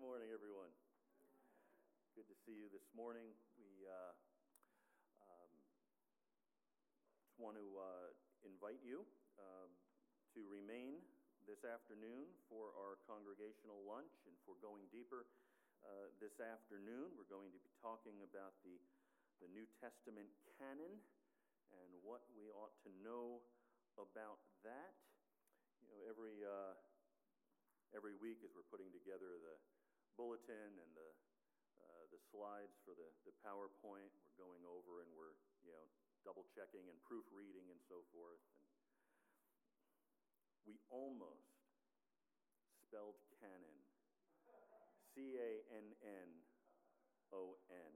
morning, everyone. Good to see you this morning. We uh, um, just want to uh, invite you um, to remain this afternoon for our congregational lunch and for going deeper uh, this afternoon. We're going to be talking about the, the New Testament canon and what we ought to know about that. You know, every uh, every week as we're putting together the bulletin and the, uh, the slides for the, the PowerPoint. We're going over and we're, you know, double checking and proofreading and so forth. And we almost spelled canon. C A N N O N.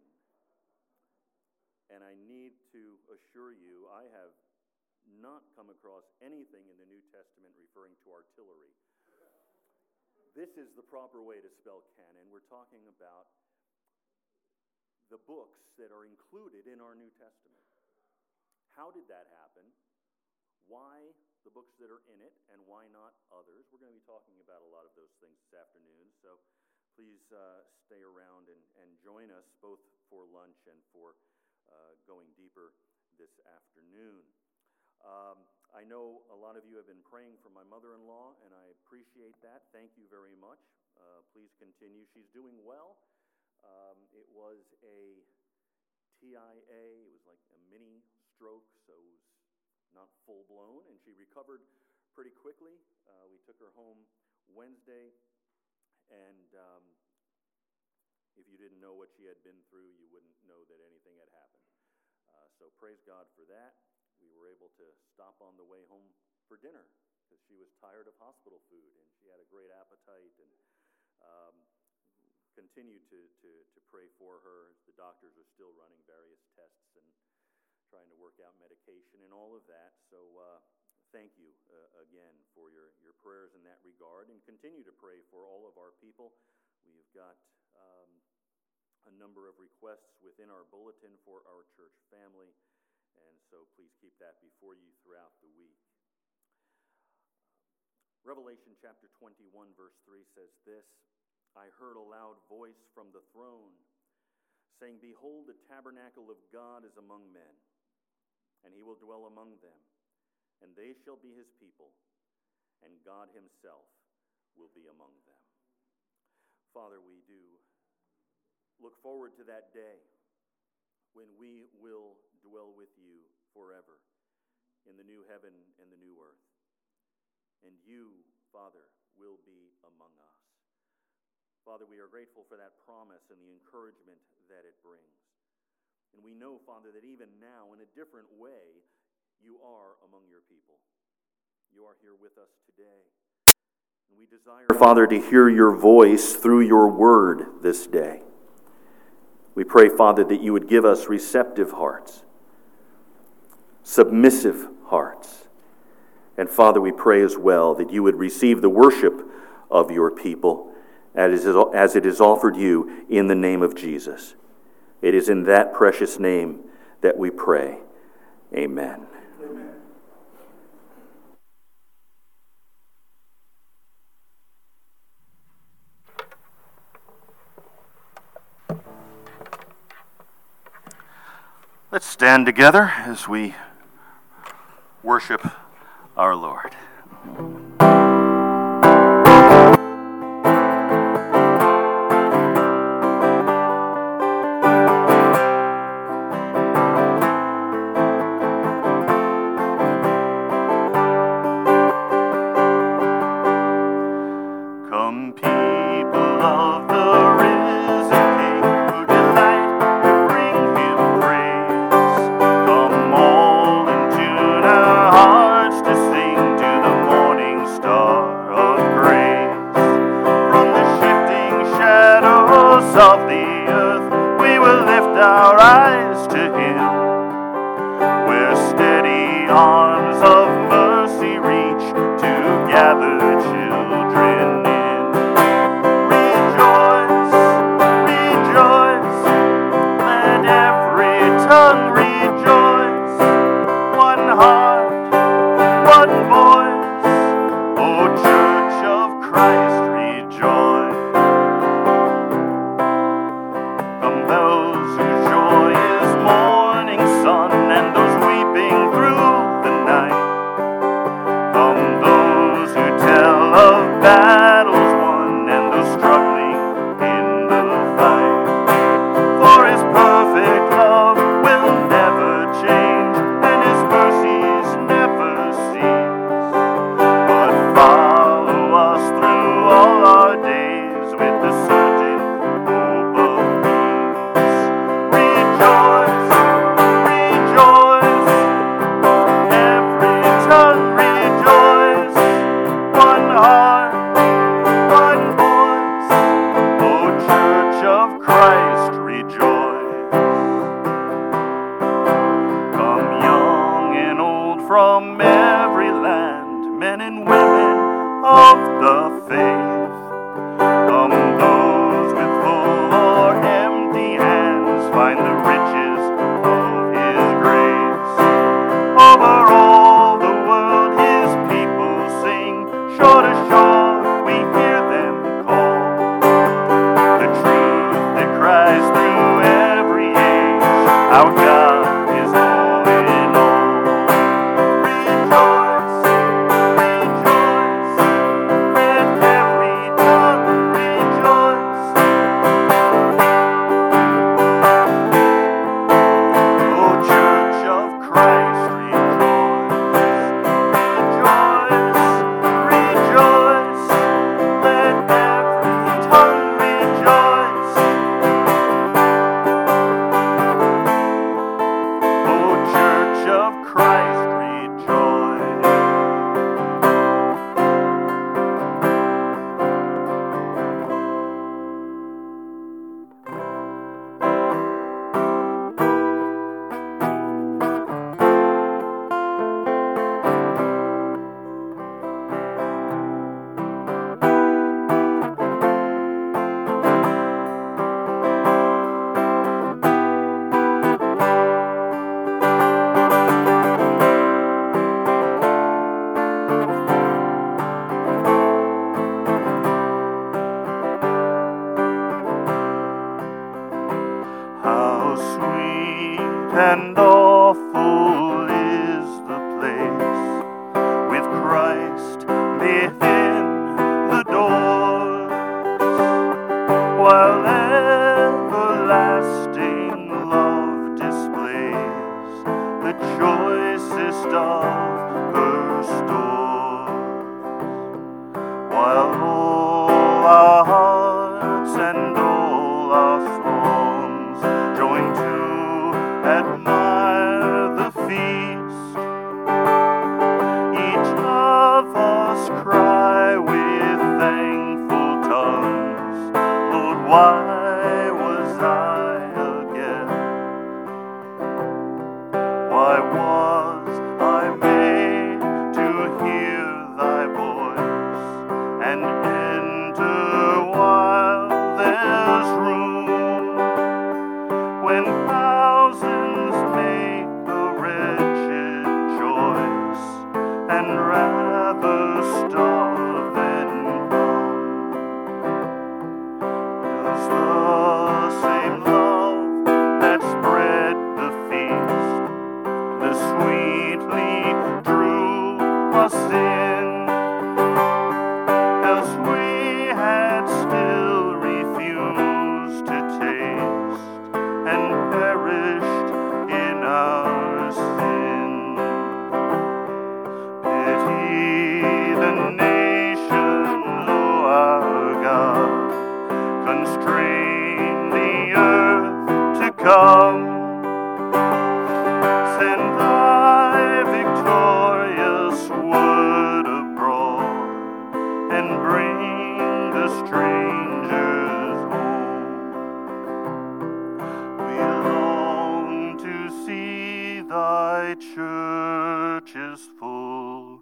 And I need to assure you, I have not come across anything in the New Testament referring to artillery. This is the proper way to spell canon. We're talking about the books that are included in our New Testament. How did that happen? Why the books that are in it, and why not others? We're going to be talking about a lot of those things this afternoon, so please uh, stay around and, and join us both for lunch and for uh, going deeper this afternoon. Um, I know a lot of you have been praying for my mother in law, and I appreciate that. Thank you very much. Uh, please continue. She's doing well. Um, it was a TIA, it was like a mini stroke, so it was not full blown, and she recovered pretty quickly. Uh, we took her home Wednesday, and um, if you didn't know what she had been through, you wouldn't know that anything had happened. Uh, so praise God for that we were able to stop on the way home for dinner because she was tired of hospital food and she had a great appetite and um, continue to, to, to pray for her. The doctors are still running various tests and trying to work out medication and all of that. So uh, thank you uh, again for your, your prayers in that regard and continue to pray for all of our people. We've got um, a number of requests within our bulletin for our church family. And so please keep that before you throughout the week. Revelation chapter 21, verse 3 says this I heard a loud voice from the throne saying, Behold, the tabernacle of God is among men, and he will dwell among them, and they shall be his people, and God himself will be among them. Father, we do look forward to that day when we will dwell with you forever in the new heaven and the new earth. And you, Father, will be among us. Father, we are grateful for that promise and the encouragement that it brings. And we know, Father, that even now, in a different way, you are among your people. You are here with us today. And we desire, Father, to hear your voice through your word this day. We pray, Father, that you would give us receptive hearts, submissive hearts. And Father, we pray as well that you would receive the worship of your people as it is offered you in the name of Jesus. It is in that precious name that we pray. Amen. Let's stand together as we worship our Lord. thy church is full,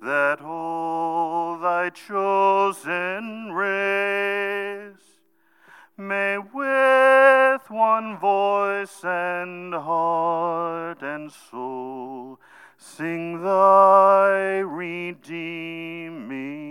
that all thy chosen race may with one voice and heart and soul sing thy redeeming.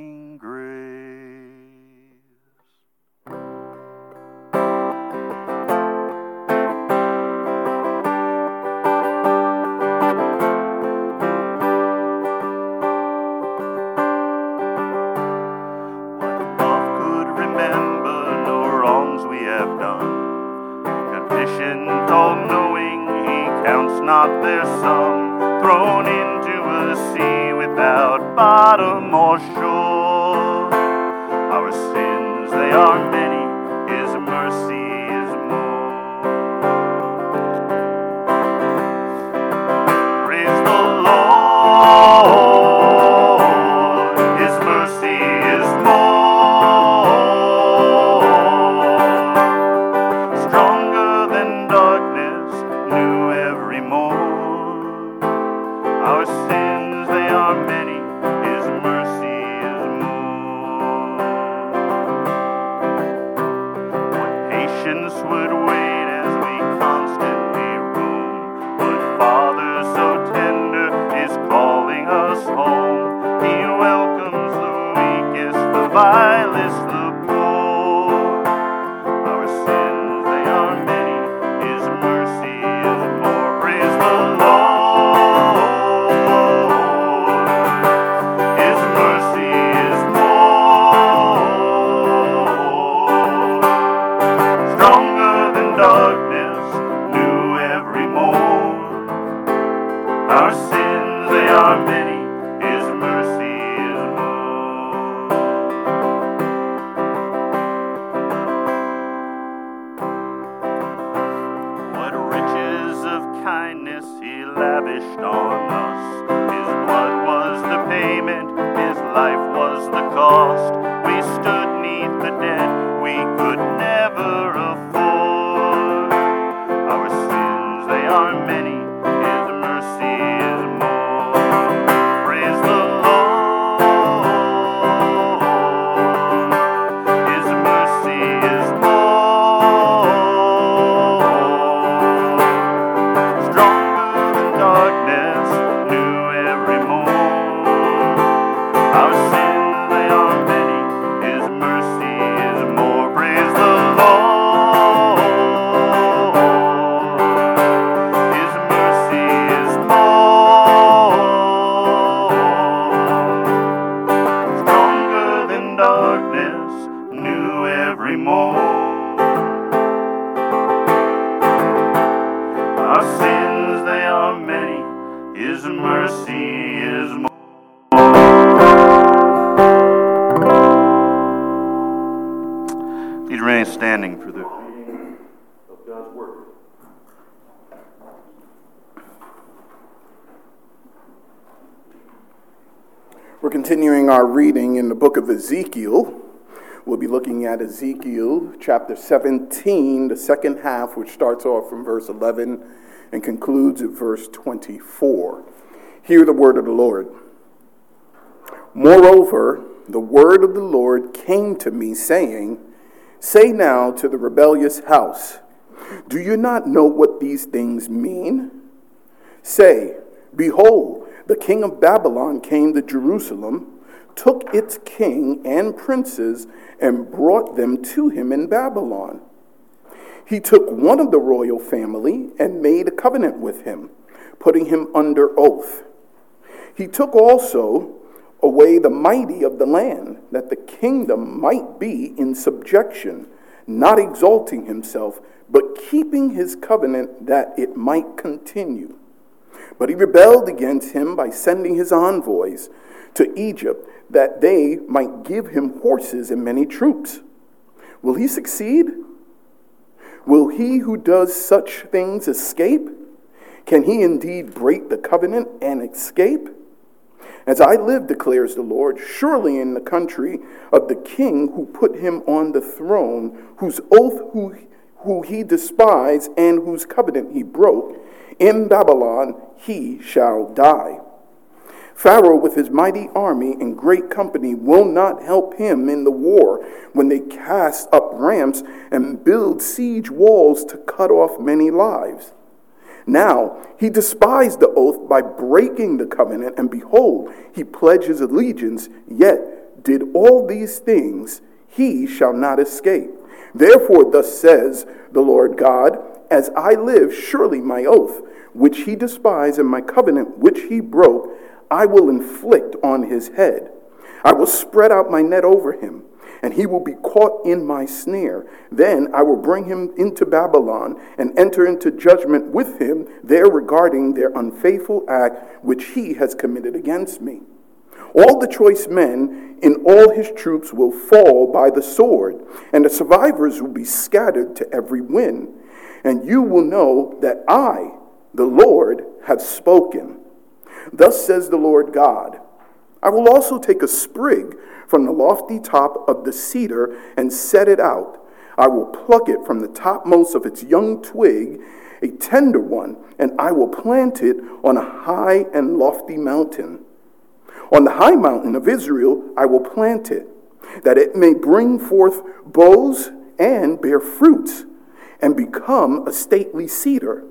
all knowing, he counts not their sum, thrown into a sea without bottom or shore. Our sins, they are continuing our reading in the book of Ezekiel. We'll be looking at Ezekiel chapter 17, the second half, which starts off from verse 11 and concludes at verse 24. Hear the word of the Lord. Moreover, the word of the Lord came to me, saying, Say now to the rebellious house, Do you not know what these things mean? Say, Behold, the king of Babylon came to Jerusalem, took its king and princes, and brought them to him in Babylon. He took one of the royal family and made a covenant with him, putting him under oath. He took also away the mighty of the land, that the kingdom might be in subjection, not exalting himself, but keeping his covenant that it might continue. But he rebelled against him by sending his envoys to Egypt that they might give him horses and many troops. Will he succeed? Will he who does such things escape? Can he indeed break the covenant and escape? As I live, declares the Lord, surely in the country of the king who put him on the throne, whose oath who, who he despised and whose covenant he broke, in Babylon he shall die. Pharaoh, with his mighty army and great company, will not help him in the war when they cast up ramps and build siege walls to cut off many lives. Now he despised the oath by breaking the covenant, and behold, he pledges allegiance, yet did all these things, he shall not escape. Therefore, thus says the Lord God, as I live, surely my oath, which he despised, and my covenant, which he broke, I will inflict on his head. I will spread out my net over him, and he will be caught in my snare. Then I will bring him into Babylon and enter into judgment with him there regarding their unfaithful act which he has committed against me. All the choice men in all his troops will fall by the sword, and the survivors will be scattered to every wind and you will know that I, the Lord, have spoken. Thus says the Lord God I will also take a sprig from the lofty top of the cedar and set it out. I will pluck it from the topmost of its young twig, a tender one, and I will plant it on a high and lofty mountain. On the high mountain of Israel, I will plant it, that it may bring forth boughs and bear fruits and become a stately cedar,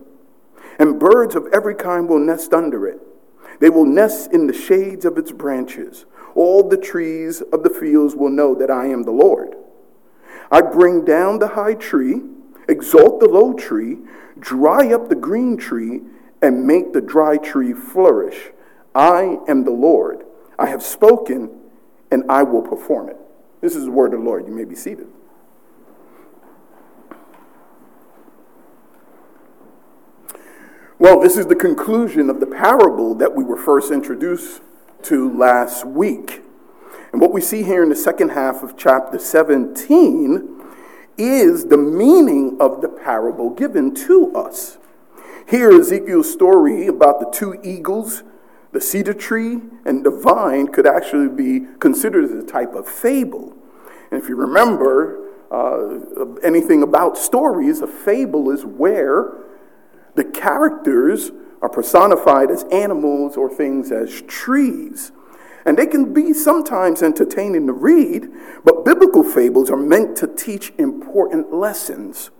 and birds of every kind will nest under it. They will nest in the shades of its branches. All the trees of the fields will know that I am the Lord. I bring down the high tree, exalt the low tree, dry up the green tree, and make the dry tree flourish. I am the Lord. I have spoken, and I will perform it. This is the word of the Lord. You may be seated. Well, this is the conclusion of the parable that we were first introduced to last week. And what we see here in the second half of chapter 17 is the meaning of the parable given to us. Here, Ezekiel's story about the two eagles, the cedar tree, and the vine could actually be considered as a type of fable. And if you remember uh, anything about stories, a fable is where the characters are personified as animals or things as trees. And they can be sometimes entertaining to read, but biblical fables are meant to teach important lessons.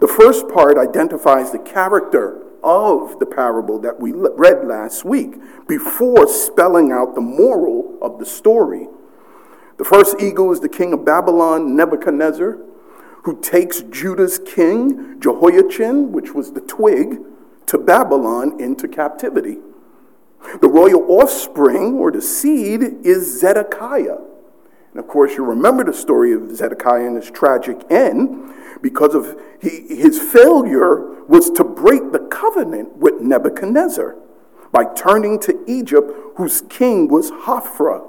The first part identifies the character of the parable that we read last week before spelling out the moral of the story. The first eagle is the king of Babylon, Nebuchadnezzar who takes Judah's king, Jehoiachin, which was the twig, to Babylon into captivity. The royal offspring, or the seed, is Zedekiah. And of course, you remember the story of Zedekiah and his tragic end because of he, his failure was to break the covenant with Nebuchadnezzar by turning to Egypt, whose king was Hophra,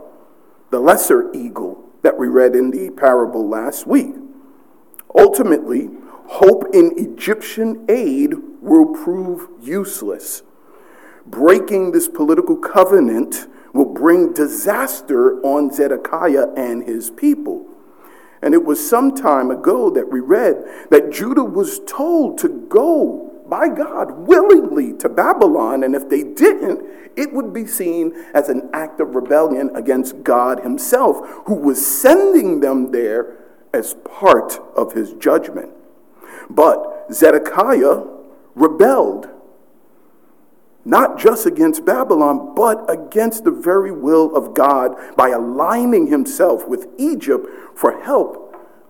the lesser eagle that we read in the parable last week. Ultimately, hope in Egyptian aid will prove useless. Breaking this political covenant will bring disaster on Zedekiah and his people. And it was some time ago that we read that Judah was told to go by God willingly to Babylon, and if they didn't, it would be seen as an act of rebellion against God Himself, who was sending them there as part of his judgment. But Zedekiah rebelled, not just against Babylon, but against the very will of God by aligning himself with Egypt for help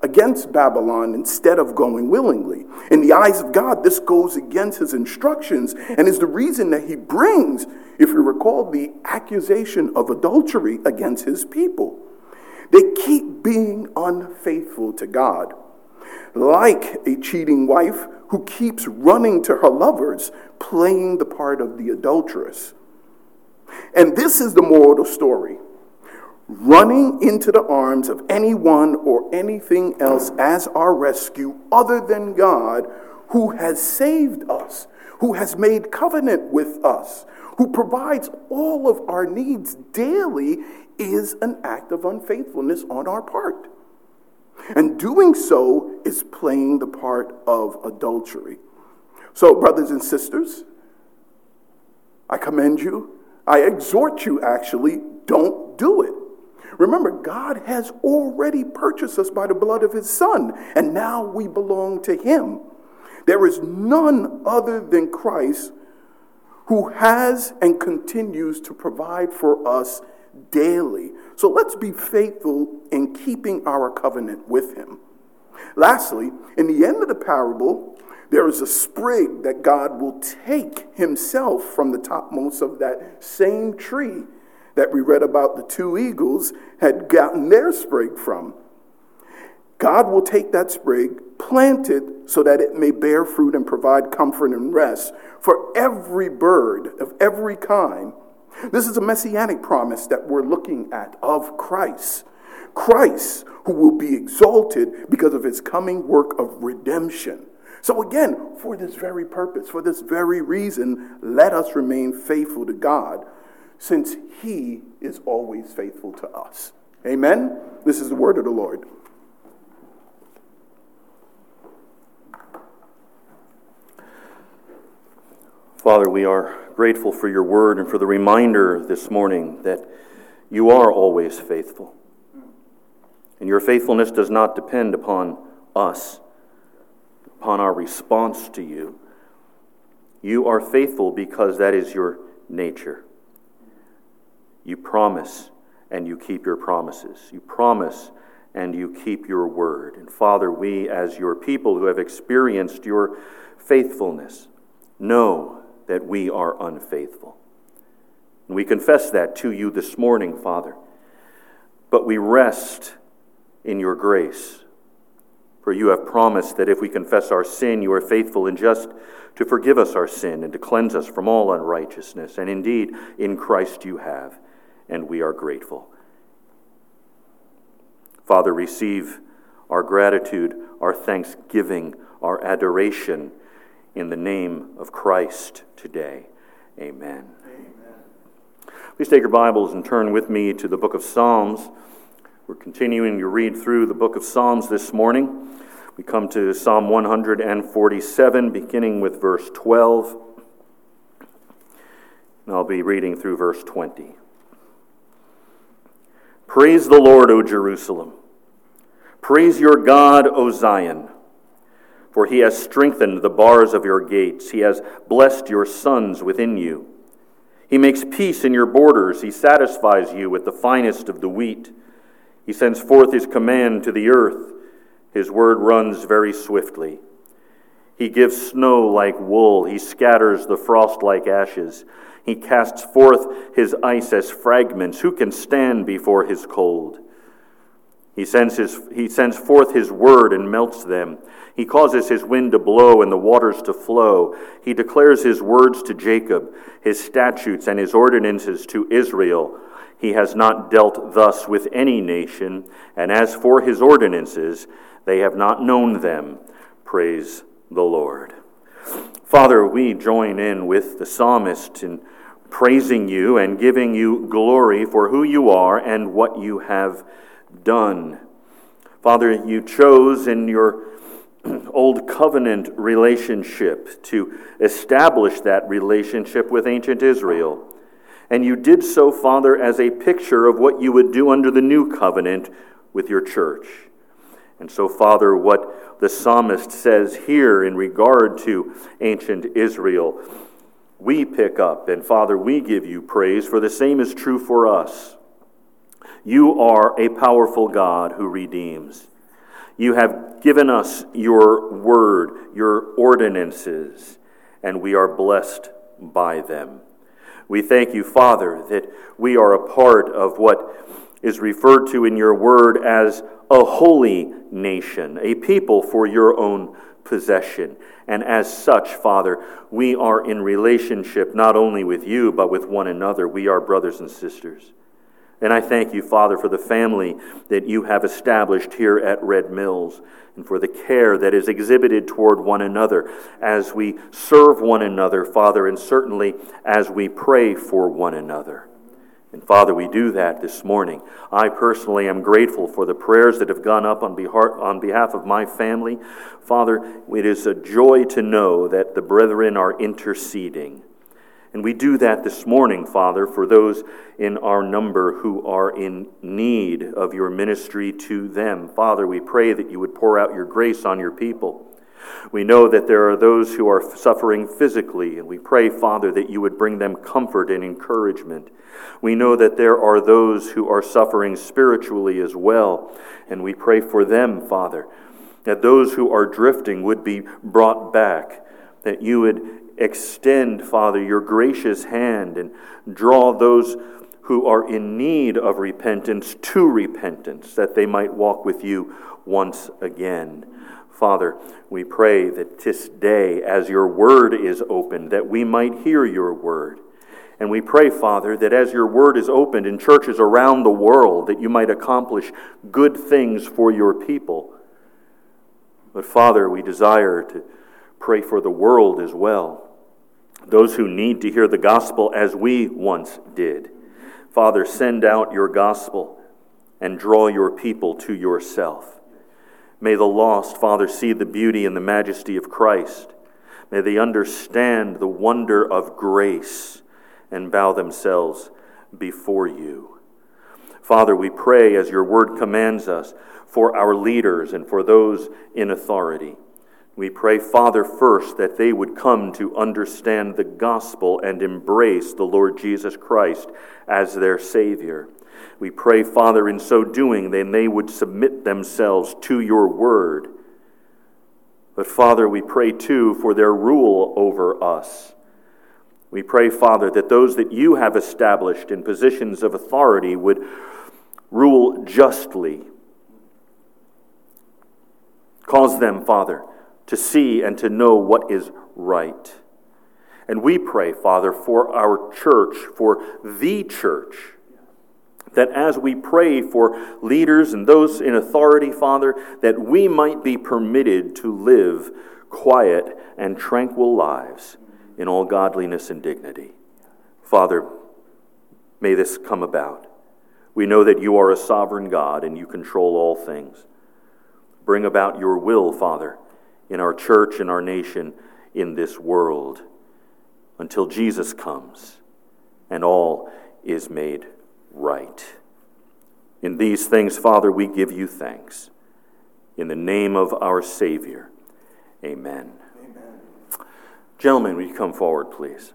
against Babylon instead of going willingly. In the eyes of God, this goes against his instructions and is the reason that he brings, if you recall, the accusation of adultery against his people. They keep being unfaithful to God. Like a cheating wife who keeps running to her lovers, playing the part of the adulteress. And this is the moral of the story running into the arms of anyone or anything else as our rescue other than God who has saved us, who has made covenant with us, who provides all of our needs daily is an act of unfaithfulness on our part. And doing so is playing the part of adultery. So, brothers and sisters, I commend you. I exhort you, actually, don't do it. Remember, God has already purchased us by the blood of his Son, and now we belong to him. There is none other than Christ who has and continues to provide for us daily. So let's be faithful in keeping our covenant with him. Lastly, in the end of the parable, there is a sprig that God will take himself from the topmost of that same tree that we read about the two eagles had gotten their sprig from. God will take that sprig, plant it so that it may bear fruit and provide comfort and rest for every bird of every kind this is a messianic promise that we're looking at of Christ. Christ, who will be exalted because of his coming work of redemption. So, again, for this very purpose, for this very reason, let us remain faithful to God, since he is always faithful to us. Amen? This is the word of the Lord. Father, we are grateful for your word and for the reminder this morning that you are always faithful. And your faithfulness does not depend upon us, upon our response to you. You are faithful because that is your nature. You promise and you keep your promises. You promise and you keep your word. And Father, we, as your people who have experienced your faithfulness, know that we are unfaithful. And we confess that to you this morning, Father. But we rest in your grace. For you have promised that if we confess our sin, you are faithful and just to forgive us our sin and to cleanse us from all unrighteousness. And indeed, in Christ you have, and we are grateful. Father, receive our gratitude, our thanksgiving, our adoration in the name of Christ today. Amen. Amen. Please take your Bibles and turn with me to the book of Psalms. We're continuing to read through the book of Psalms this morning. We come to Psalm 147, beginning with verse 12. And I'll be reading through verse 20. Praise the Lord, O Jerusalem. Praise your God, O Zion. For he has strengthened the bars of your gates. He has blessed your sons within you. He makes peace in your borders. He satisfies you with the finest of the wheat. He sends forth his command to the earth. His word runs very swiftly. He gives snow like wool. He scatters the frost like ashes. He casts forth his ice as fragments. Who can stand before his cold? He sends, his, he sends forth his word and melts them. He causes his wind to blow and the waters to flow. He declares his words to Jacob, his statutes and his ordinances to Israel. He has not dealt thus with any nation, and as for his ordinances, they have not known them. Praise the Lord. Father, we join in with the psalmist in praising you and giving you glory for who you are and what you have done. Father, you chose in your old covenant relationship to establish that relationship with ancient Israel. And you did so, Father, as a picture of what you would do under the new covenant with your church. And so, Father, what the psalmist says here in regard to ancient Israel we pick up. And Father, we give you praise, for the same is true for us. You are a powerful God who redeems. You have given us your word, your ordinances, and we are blessed by them. We thank you, Father, that we are a part of what is referred to in your word as a holy nation, a people for your own possession. And as such, Father, we are in relationship not only with you, but with one another. We are brothers and sisters. And I thank you, Father, for the family that you have established here at Red Mills and for the care that is exhibited toward one another as we serve one another, Father, and certainly as we pray for one another. And Father, we do that this morning. I personally am grateful for the prayers that have gone up on behalf of my family. Father, it is a joy to know that the brethren are interceding. And we do that this morning, Father, for those in our number who are in need of your ministry to them. Father, we pray that you would pour out your grace on your people. We know that there are those who are suffering physically, and we pray, Father, that you would bring them comfort and encouragement. We know that there are those who are suffering spiritually as well, and we pray for them, Father, that those who are drifting would be brought back, that you would extend, Father, your gracious hand and draw those who are in need of repentance to repentance, that they might walk with you once again. Father, we pray that this day, as your word is opened, that we might hear your word. And we pray, Father, that as your word is opened in churches around the world, that you might accomplish good things for your people. But, Father, we desire to pray for the world as well, those who need to hear the gospel as we once did. Father, send out your gospel and draw your people to yourself. May the lost, Father, see the beauty and the majesty of Christ. May they understand the wonder of grace and bow themselves before you. Father, we pray as your word commands us for our leaders and for those in authority We pray, Father, first that they would come to understand the gospel and embrace the Lord Jesus Christ as their Savior. We pray, Father, in so doing, then they would submit themselves to your word. But, Father, we pray too for their rule over us. We pray, Father, that those that you have established in positions of authority would rule justly. Cause them, Father, to see and to know what is right. And we pray, Father, for our church, for the church, that as we pray for leaders and those in authority, Father, that we might be permitted to live quiet and tranquil lives in all godliness and dignity. Father, may this come about. We know that you are a sovereign God and you control all things. Bring about your will, Father, in our church, in our nation, in this world, until Jesus comes and all is made right. In these things, Father, we give you thanks. In the name of our Savior, amen. amen. Gentlemen, will you come forward, please?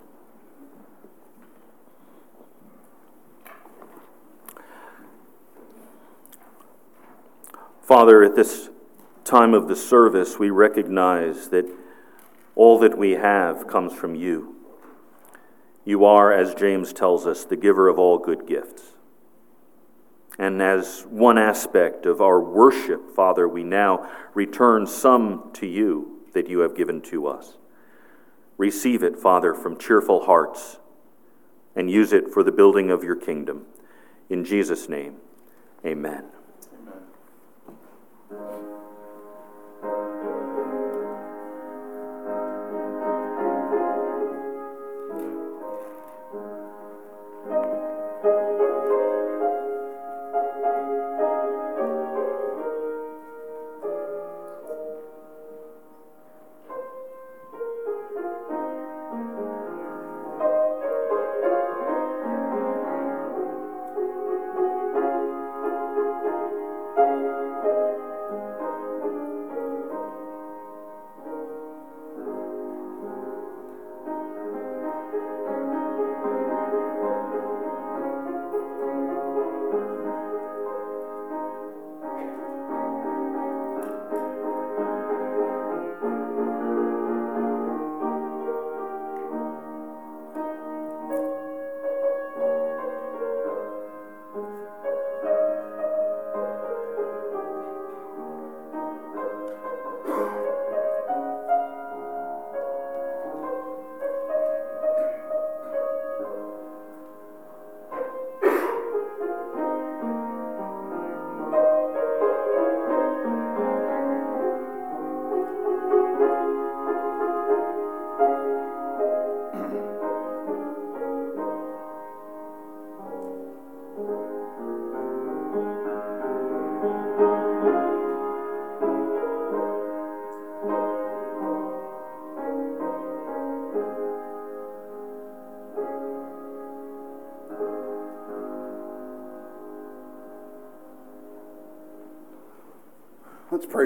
Father, at this time of the service, we recognize that all that we have comes from you. You are, as James tells us, the giver of all good gifts. And as one aspect of our worship, Father, we now return some to you that you have given to us. Receive it, Father, from cheerful hearts and use it for the building of your kingdom. In Jesus' name, amen. Let's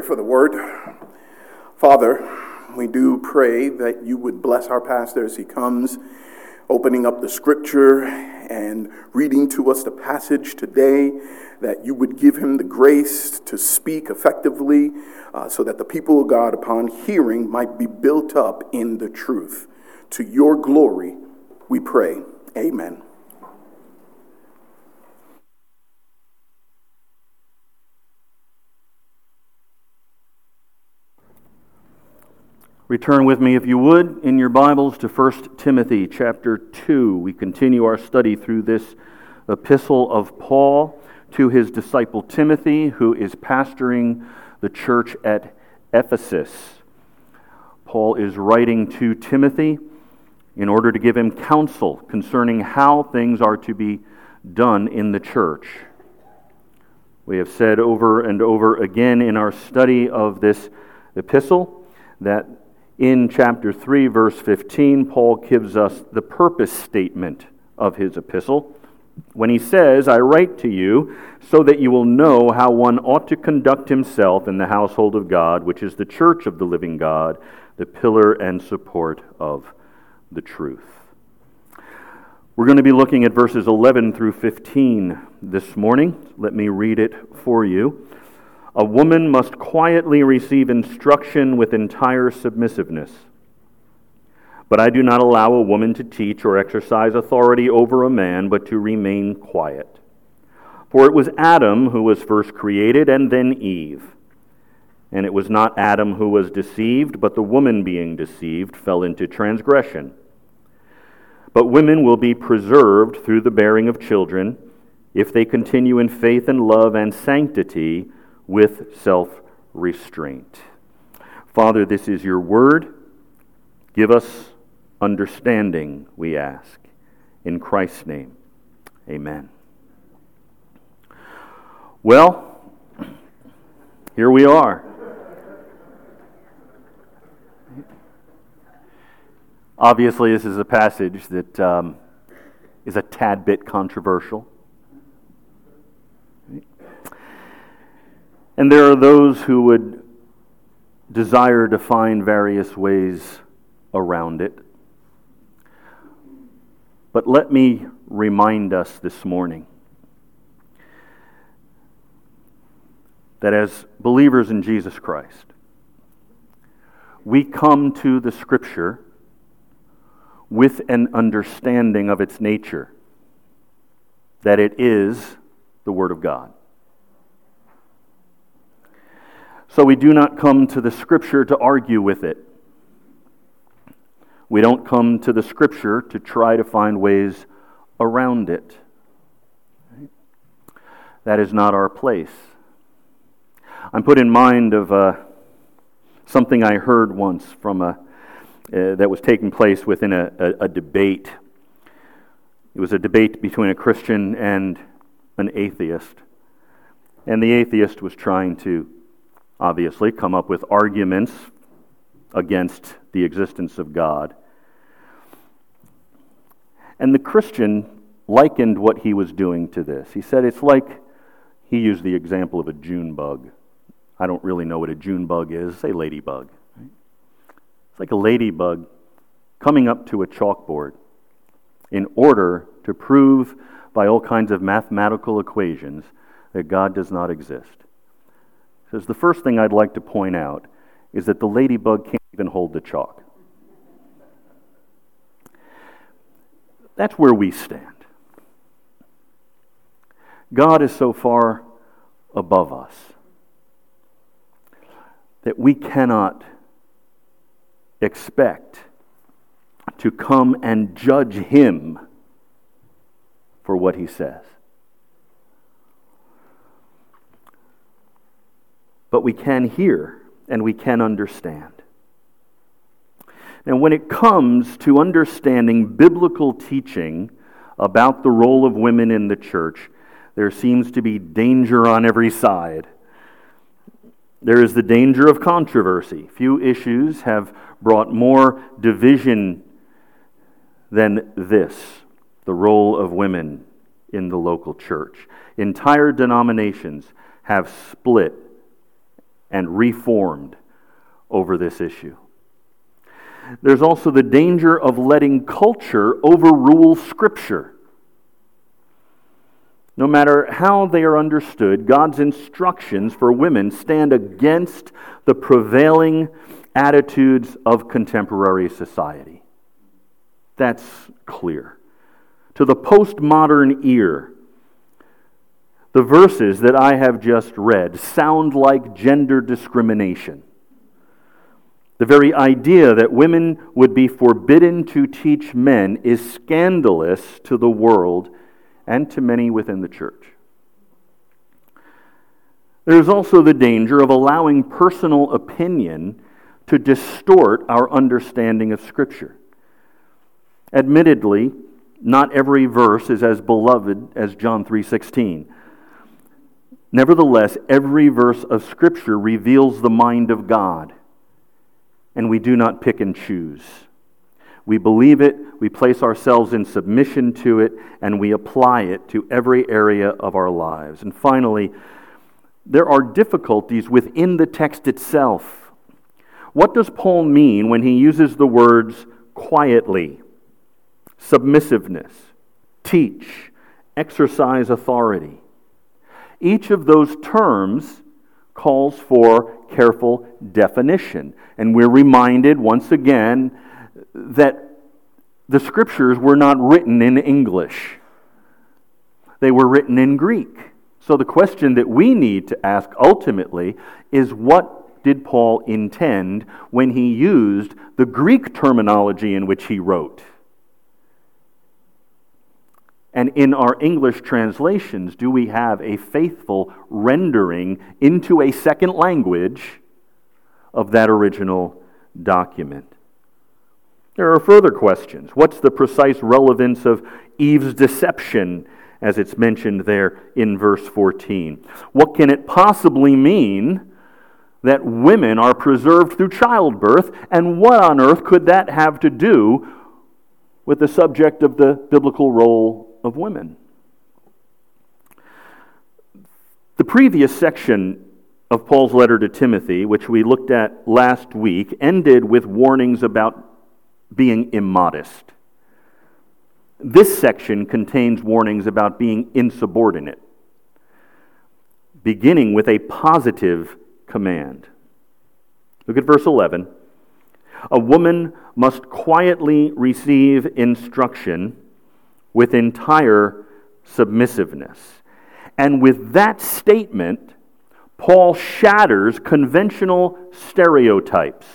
for the word. Father, we do pray that you would bless our pastor as he comes, opening up the scripture and reading to us the passage today, that you would give him the grace to speak effectively uh, so that the people of God, upon hearing, might be built up in the truth. To your glory, we pray. Amen. Return with me, if you would, in your Bibles to 1 Timothy chapter 2. We continue our study through this epistle of Paul to his disciple Timothy, who is pastoring the church at Ephesus. Paul is writing to Timothy in order to give him counsel concerning how things are to be done in the church. We have said over and over again in our study of this epistle that in chapter 3, verse 15, Paul gives us the purpose statement of his epistle. when he says, I write to you so that you will know how one ought to conduct himself in the household of God, which is the church of the living God, the pillar and support of the truth. We're going to be looking at verses 11 through 15 this morning. Let me read it for you. A woman must quietly receive instruction with entire submissiveness. But I do not allow a woman to teach or exercise authority over a man, but to remain quiet. For it was Adam who was first created, and then Eve. And it was not Adam who was deceived, but the woman being deceived fell into transgression. But women will be preserved through the bearing of children if they continue in faith and love and sanctity with self restraint. Father, this is your word. Give us understanding, we ask. In Christ's name, amen. Well, here we are. Obviously, this is a passage that um, is a tad bit controversial. And there are those who would desire to find various ways around it. But let me remind us this morning that as believers in Jesus Christ, we come to the Scripture with an understanding of its nature, that it is the Word of God. So we do not come to the Scripture to argue with it. We don't come to the Scripture to try to find ways around it. That is not our place. I'm put in mind of uh, something I heard once from a, uh, that was taking place within a, a, a debate. It was a debate between a Christian and an atheist. And the atheist was trying to, obviously, come up with arguments against the existence of God. And the Christian likened what he was doing to this. He said it's like, he used the example of a June bug. I don't really know what a June bug is. Say ladybug. It's like a ladybug coming up to a chalkboard in order to prove by all kinds of mathematical equations that God does not exist. Says the first thing I'd like to point out is that the ladybug can't even hold the chalk. That's where we stand. God is so far above us that we cannot expect to come and judge him for what he says. But we can hear and we can understand. Now, when it comes to understanding biblical teaching about the role of women in the church, there seems to be danger on every side. There is the danger of controversy. Few issues have brought more division than this the role of women in the local church. Entire denominations have split and reformed over this issue. There's also the danger of letting culture overrule Scripture. No matter how they are understood, God's instructions for women stand against the prevailing attitudes of contemporary society. That's clear. To the postmodern ear, the verses that I have just read sound like gender discrimination. The very idea that women would be forbidden to teach men is scandalous to the world and to many within the church. There is also the danger of allowing personal opinion to distort our understanding of Scripture. Admittedly, not every verse is as beloved as John 3:16. Nevertheless, every verse of Scripture reveals the mind of God and we do not pick and choose. We believe it, we place ourselves in submission to it, and we apply it to every area of our lives. And finally, there are difficulties within the text itself. What does Paul mean when he uses the words quietly, submissiveness, teach, exercise authority? Each of those terms calls for careful definition. And we're reminded once again that the scriptures were not written in English, they were written in Greek. So the question that we need to ask ultimately is what did Paul intend when he used the Greek terminology in which he wrote? And in our English translations, do we have a faithful rendering into a second language of that original document? There are further questions. What's the precise relevance of Eve's deception, as it's mentioned there in verse 14? What can it possibly mean that women are preserved through childbirth? And what on earth could that have to do with the subject of the biblical role of women? The previous section of Paul's letter to Timothy, which we looked at last week, ended with warnings about being immodest. This section contains warnings about being insubordinate, beginning with a positive command. Look at verse 11. A woman must quietly receive instruction with entire submissiveness. And with that statement, Paul shatters conventional stereotypes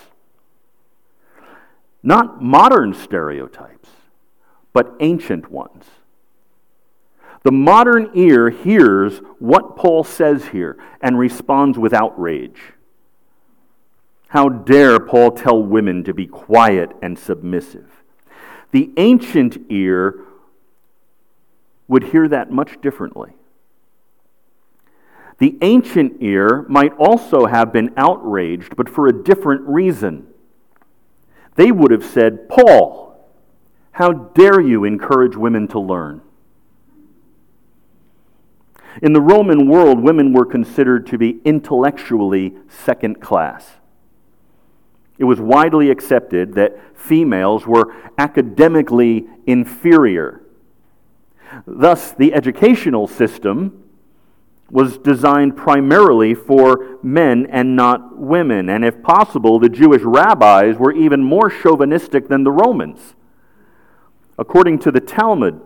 not modern stereotypes, but ancient ones. The modern ear hears what Paul says here and responds with outrage. How dare Paul tell women to be quiet and submissive? The ancient ear would hear that much differently. The ancient ear might also have been outraged, but for a different reason they would have said, Paul, how dare you encourage women to learn? In the Roman world, women were considered to be intellectually second class. It was widely accepted that females were academically inferior. Thus, the educational system was designed primarily for men and not women. And if possible, the Jewish rabbis were even more chauvinistic than the Romans. According to the Talmud,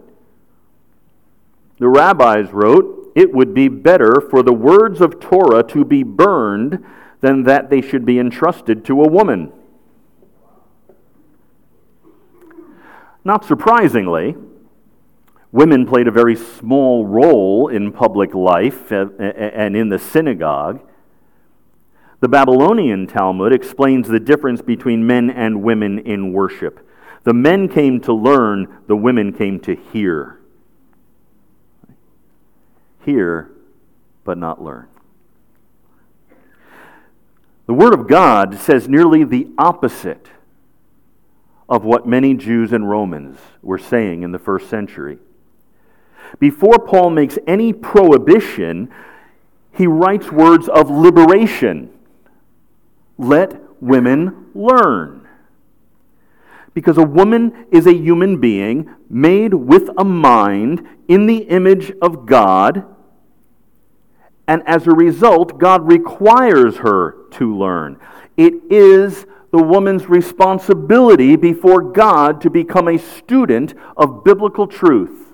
the rabbis wrote, It would be better for the words of Torah to be burned than that they should be entrusted to a woman. Not surprisingly, Women played a very small role in public life and in the synagogue. The Babylonian Talmud explains the difference between men and women in worship. The men came to learn, the women came to hear. Hear, but not learn. The Word of God says nearly the opposite of what many Jews and Romans were saying in the first century. Before Paul makes any prohibition, he writes words of liberation. Let women learn. Because a woman is a human being made with a mind in the image of God, and as a result, God requires her to learn. It is the woman's responsibility before God to become a student of biblical truth.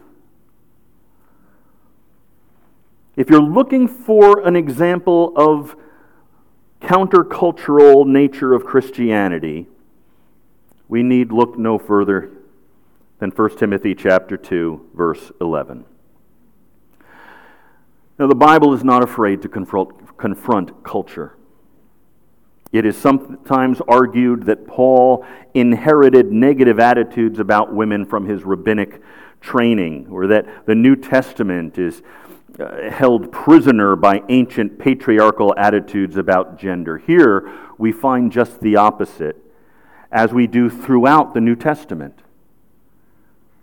If you're looking for an example of countercultural nature of Christianity, we need look no further than 1 Timothy chapter 2 verse 11. Now the Bible is not afraid to confront, confront culture. It is sometimes argued that Paul inherited negative attitudes about women from his rabbinic training, or that the New Testament is held prisoner by ancient patriarchal attitudes about gender. Here, we find just the opposite. as we do throughout the New Testament.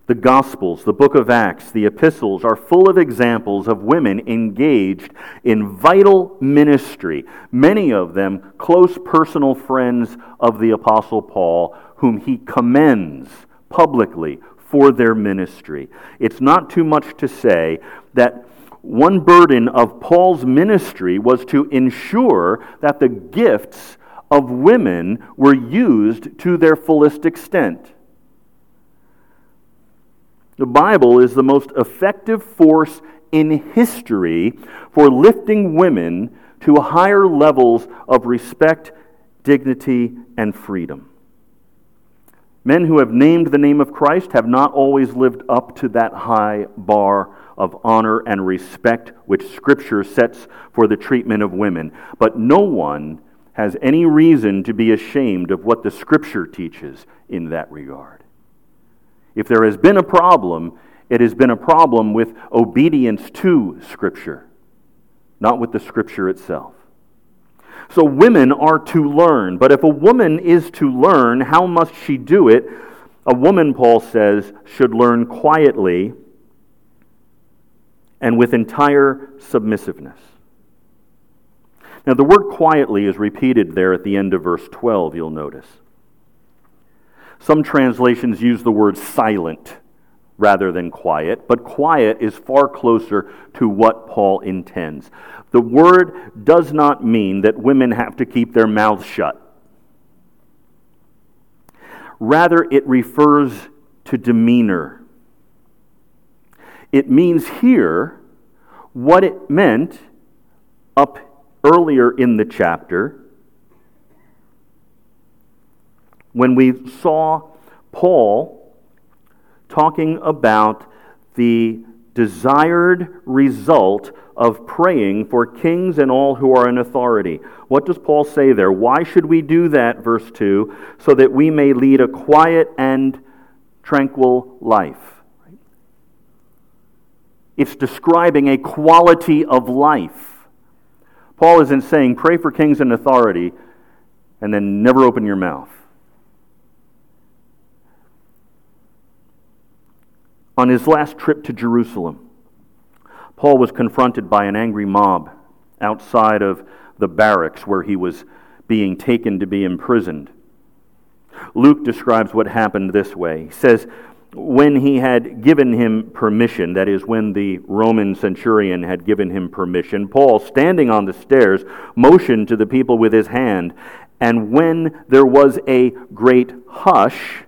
The Gospels, the book of Acts, the epistles are full of examples of women engaged in vital ministry, many of them close personal friends of the Apostle Paul, whom he commends publicly for their ministry. It's not too much to say that one burden of Paul's ministry was to ensure that the gifts of women were used to their fullest extent. The Bible is the most effective force in history for lifting women to higher levels of respect, dignity, and freedom. Men who have named the name of Christ have not always lived up to that high bar of honor and respect which Scripture sets for the treatment of women. But no one has any reason to be ashamed of what the Scripture teaches in that regard. If there has been a problem, it has been a problem with obedience to Scripture, not with the Scripture itself. So women are to learn, but if a woman is to learn, how must she do it? A woman, Paul says, should learn quietly and with entire submissiveness. Now, the word quietly is repeated there at the end of verse 12, you'll notice. Some translations use the word silent rather than quiet, but quiet is far closer to what Paul intends. The word does not mean that women have to keep their mouths shut. Rather, it refers to demeanor. It means here what it meant up earlier in the chapter when we saw Paul talking about the desired result of praying for kings and all who are in authority. What does Paul say there? Why should we do that, verse 2? So that we may lead a quiet and tranquil life. It's describing a quality of life. Paul isn't saying pray for kings and authority and then never open your mouth. On his last trip to Jerusalem, Paul was confronted by an angry mob outside of the barracks where he was being taken to be imprisoned. Luke describes what happened this way. He says, When he had given him permission, that is, when the Roman centurion had given him permission, Paul, standing on the stairs, motioned to the people with his hand. And when there was a great hush,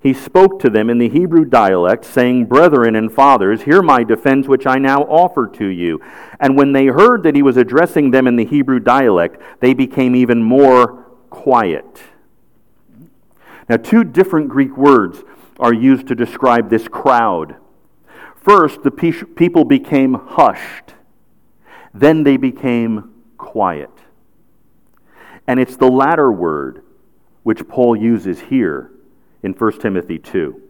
he spoke to them in the Hebrew dialect, saying, Brethren and fathers, hear my defense which I now offer to you. And when they heard that he was addressing them in the Hebrew dialect, they became even more quiet. Now, two different Greek words are used to describe this crowd. First, the people became hushed, then they became quiet. And it's the latter word which Paul uses here in 1 Timothy 2.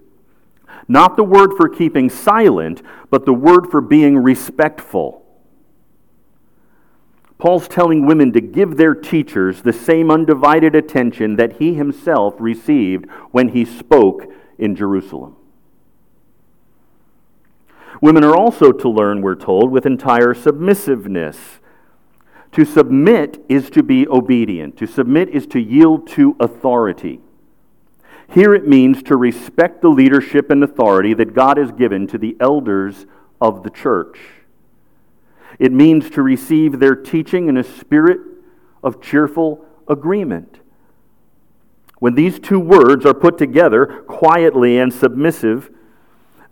Not the word for keeping silent, but the word for being respectful. Paul's telling women to give their teachers the same undivided attention that he himself received when he spoke in Jerusalem. Women are also to learn, we're told, with entire submissiveness. To submit is to be obedient, to submit is to yield to authority. Here it means to respect the leadership and authority that God has given to the elders of the church. It means to receive their teaching in a spirit of cheerful agreement. When these two words are put together, quietly and submissive,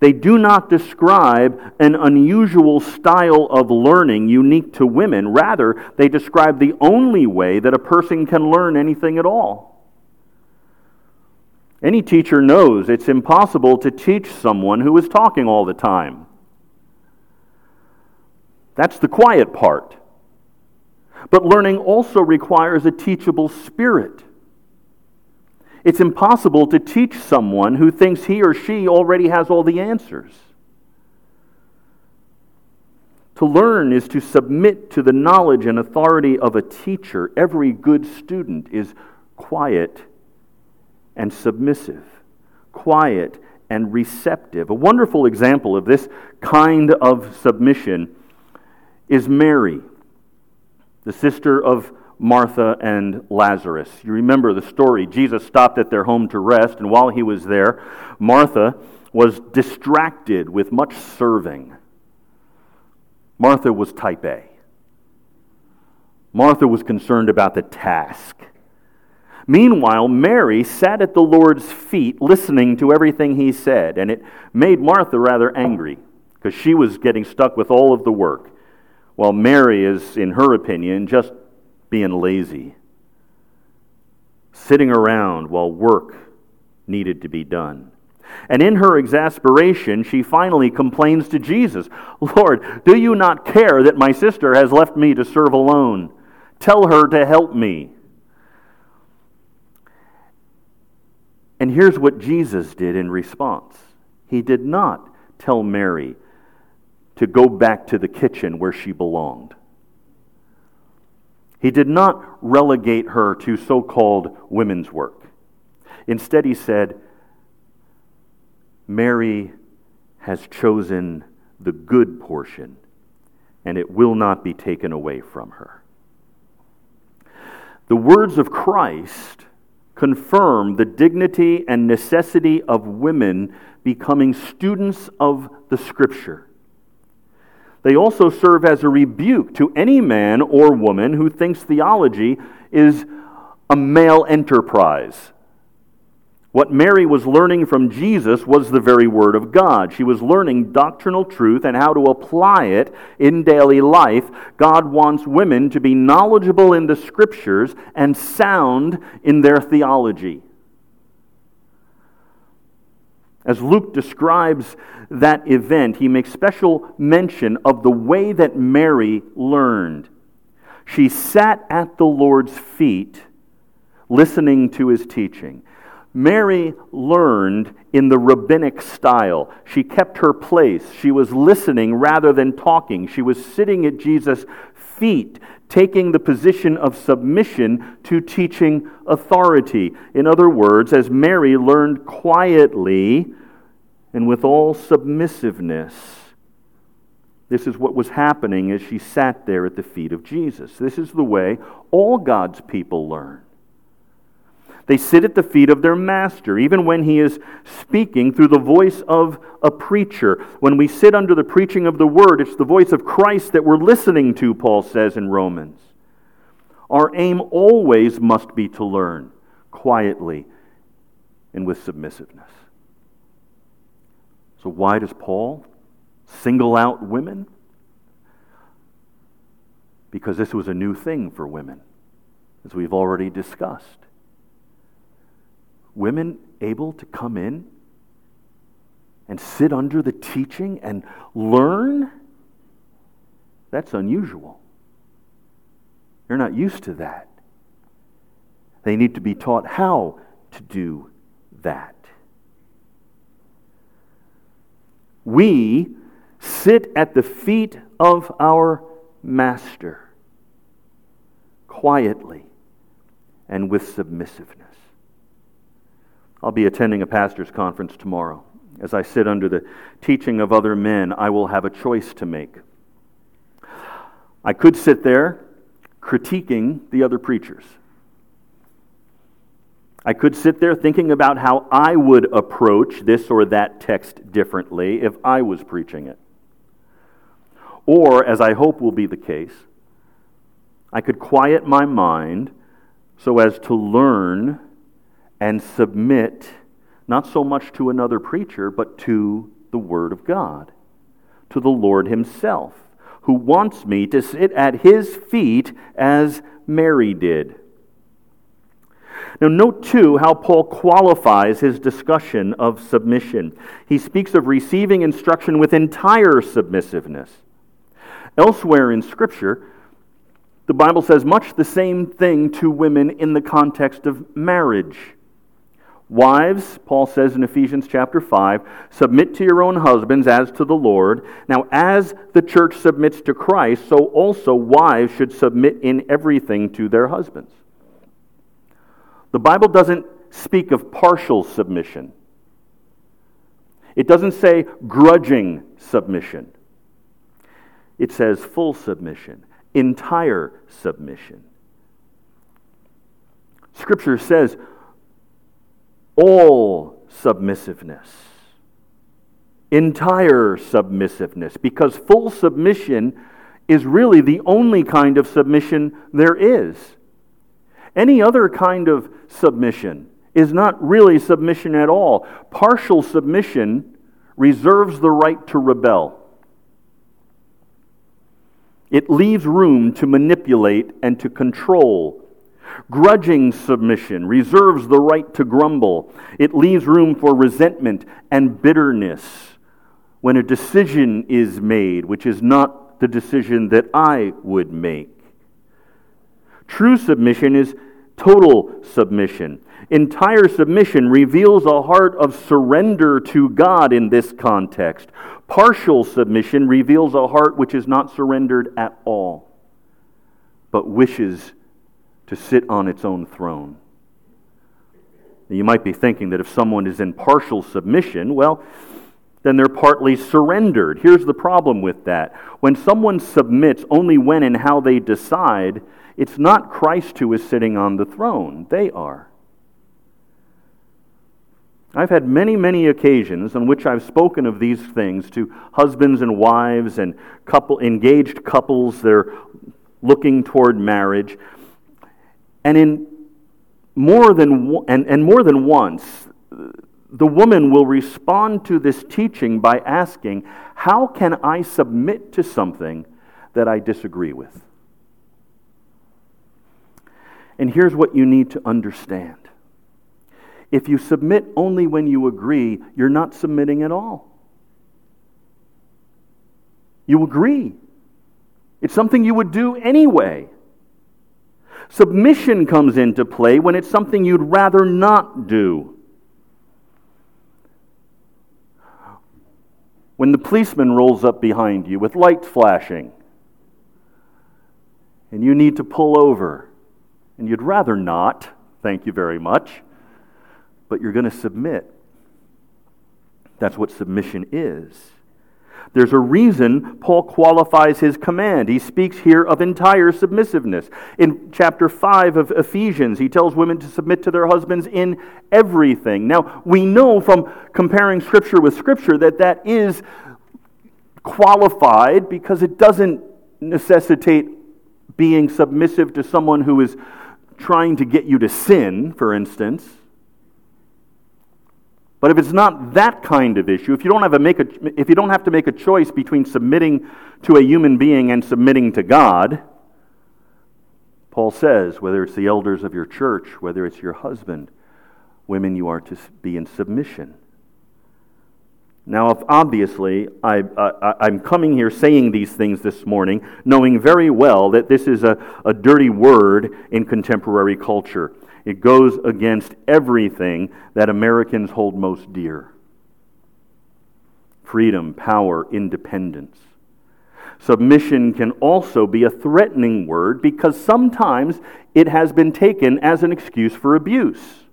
they do not describe an unusual style of learning unique to women. Rather, they describe the only way that a person can learn anything at all. Any teacher knows it's impossible to teach someone who is talking all the time. That's the quiet part. But learning also requires a teachable spirit. It's impossible to teach someone who thinks he or she already has all the answers. To learn is to submit to the knowledge and authority of a teacher. Every good student is quiet and submissive, quiet and receptive. A wonderful example of this kind of submission is Mary, the sister of Martha and Lazarus. You remember the story. Jesus stopped at their home to rest, and while he was there, Martha was distracted with much serving. Martha was type A. Martha was concerned about the task. Meanwhile, Mary sat at the Lord's feet listening to everything he said, and it made Martha rather angry because she was getting stuck with all of the work, while Mary is, in her opinion, just being lazy, sitting around while work needed to be done. And in her exasperation, she finally complains to Jesus Lord, do you not care that my sister has left me to serve alone? Tell her to help me. And here's what Jesus did in response He did not tell Mary to go back to the kitchen where she belonged. He did not relegate her to so called women's work. Instead, he said, Mary has chosen the good portion, and it will not be taken away from her. The words of Christ confirm the dignity and necessity of women becoming students of the Scripture. They also serve as a rebuke to any man or woman who thinks theology is a male enterprise what Mary was learning from Jesus was the very Word of God. She was learning doctrinal truth and how to apply it in daily life. God wants women to be knowledgeable in the Scriptures and sound in their theology. As Luke describes that event, he makes special mention of the way that Mary learned. She sat at the Lord's feet listening to his teaching. Mary learned in the rabbinic style. She kept her place. She was listening rather than talking. She was sitting at Jesus' feet, taking the position of submission to teaching authority. In other words, as Mary learned quietly and with all submissiveness, this is what was happening as she sat there at the feet of Jesus. This is the way all God's people learn. They sit at the feet of their master, even when he is speaking through the voice of a preacher. When we sit under the preaching of the word, it's the voice of Christ that we're listening to, Paul says in Romans. Our aim always must be to learn quietly and with submissiveness. So, why does Paul single out women? Because this was a new thing for women, as we've already discussed women able to come in and sit under the teaching and learn, that's unusual. They're not used to that. They need to be taught how to do that. We sit at the feet of our Master quietly and with submissiveness. I'll be attending a pastor's conference tomorrow. As I sit under the teaching of other men, I will have a choice to make. I could sit there critiquing the other preachers. I could sit there thinking about how I would approach this or that text differently if I was preaching it. Or, as I hope will be the case, I could quiet my mind so as to learn and submit not so much to another preacher, but to the Word of God, to the Lord Himself, who wants me to sit at His feet as Mary did. Now, note too how Paul qualifies his discussion of submission. He speaks of receiving instruction with entire submissiveness. Elsewhere in Scripture, the Bible says much the same thing to women in the context of marriage. Wives, Paul says in Ephesians chapter 5, submit to your own husbands as to the Lord. Now, as the church submits to Christ, so also wives should submit in everything to their husbands. The Bible doesn't speak of partial submission. It doesn't say grudging submission. It says full submission, entire submission. Scripture says all submissiveness, entire submissiveness, because full submission is really the only kind of submission there is. Any other kind of submission is not really submission at all. Partial submission reserves the right to rebel. It leaves room to manipulate and to control. Grudging submission reserves the right to grumble. It leaves room for resentment and bitterness when a decision is made, which is not the decision that I would make. True submission is total submission. Entire submission reveals a heart of surrender to God in this context. Partial submission reveals a heart which is not surrendered at all, but wishes to sit on its own throne. You might be thinking that if someone is in partial submission, well, then they're partly surrendered. Here's the problem with that. When someone submits only when and how they decide, it's not Christ who is sitting on the throne, they are. I've had many, many occasions on which I've spoken of these things to husbands and wives and couple, engaged couples that are looking toward marriage. And in more than and, and more than once, the woman will respond to this teaching by asking, How can I submit to something that I disagree with? And here's what you need to understand if you submit only when you agree, you're not submitting at all. You agree. It's something you would do anyway. Submission comes into play when it's something you'd rather not do. When the policeman rolls up behind you with lights flashing, and you need to pull over, and you'd rather not, thank you very much but you're going to submit. That's what submission is. There's a reason Paul qualifies his command. He speaks here of entire submissiveness. In chapter 5 of Ephesians, he tells women to submit to their husbands in everything. Now, we know from comparing Scripture with Scripture that that is qualified because it doesn't necessitate being submissive to someone who is trying to get you to sin, for instance. But if it's not that kind of issue, if you don't have, a make a, if you don't have to make a choice between submitting to a human being and submitting to God, Paul says, whether it's the elders of your church, whether it's your husband, women, you are to be in submission. Now, obviously, I, am coming here saying these things this morning, knowing very well that this is a, a dirty word in contemporary culture. It goes against everything that Americans hold most dear freedom, power, independence. Submission can also be a threatening word because sometimes it has been taken as an excuse for abuse.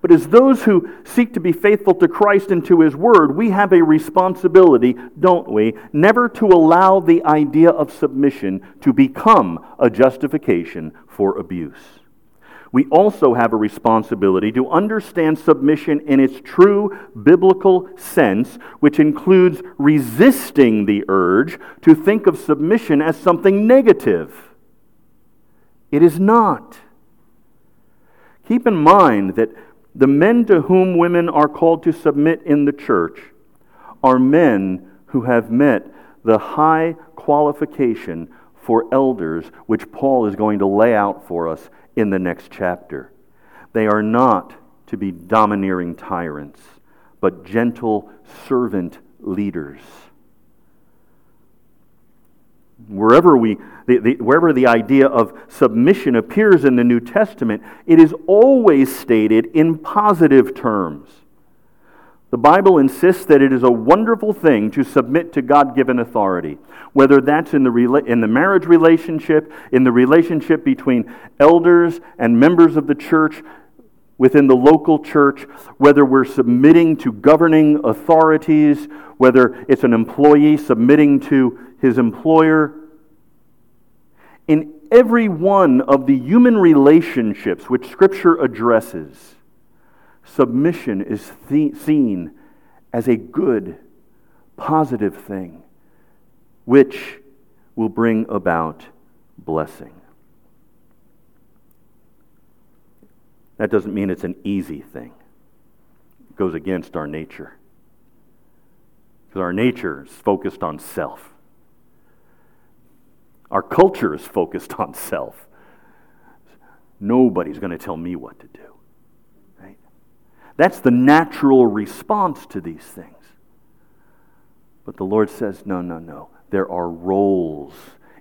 But as those who seek to be faithful to Christ and to His Word, we have a responsibility, don't we, never to allow the idea of submission to become a justification for abuse we also have a responsibility to understand submission in its true biblical sense, which includes resisting the urge to think of submission as something negative. It is not. Keep in mind that the men to whom women are called to submit in the church are men who have met the high qualification for elders, which Paul is going to lay out for us in the next chapter. They are not to be domineering tyrants, but gentle servant leaders. Wherever, we, the, the, wherever the idea of submission appears in the New Testament, it is always stated in positive terms. The Bible insists that it is a wonderful thing to submit to God given authority, whether that's in the, in the marriage relationship, in the relationship between elders and members of the church, within the local church, whether we're submitting to governing authorities, whether it's an employee submitting to his employer. In every one of the human relationships which Scripture addresses, submission is seen as a good, positive thing, which will bring about blessing. That doesn't mean it's an easy thing. It goes against our nature. Because our nature is focused on self. Our culture is focused on self. Nobody's going to tell me what to do. That's the natural response to these things. But the Lord says, no, no, no. There are roles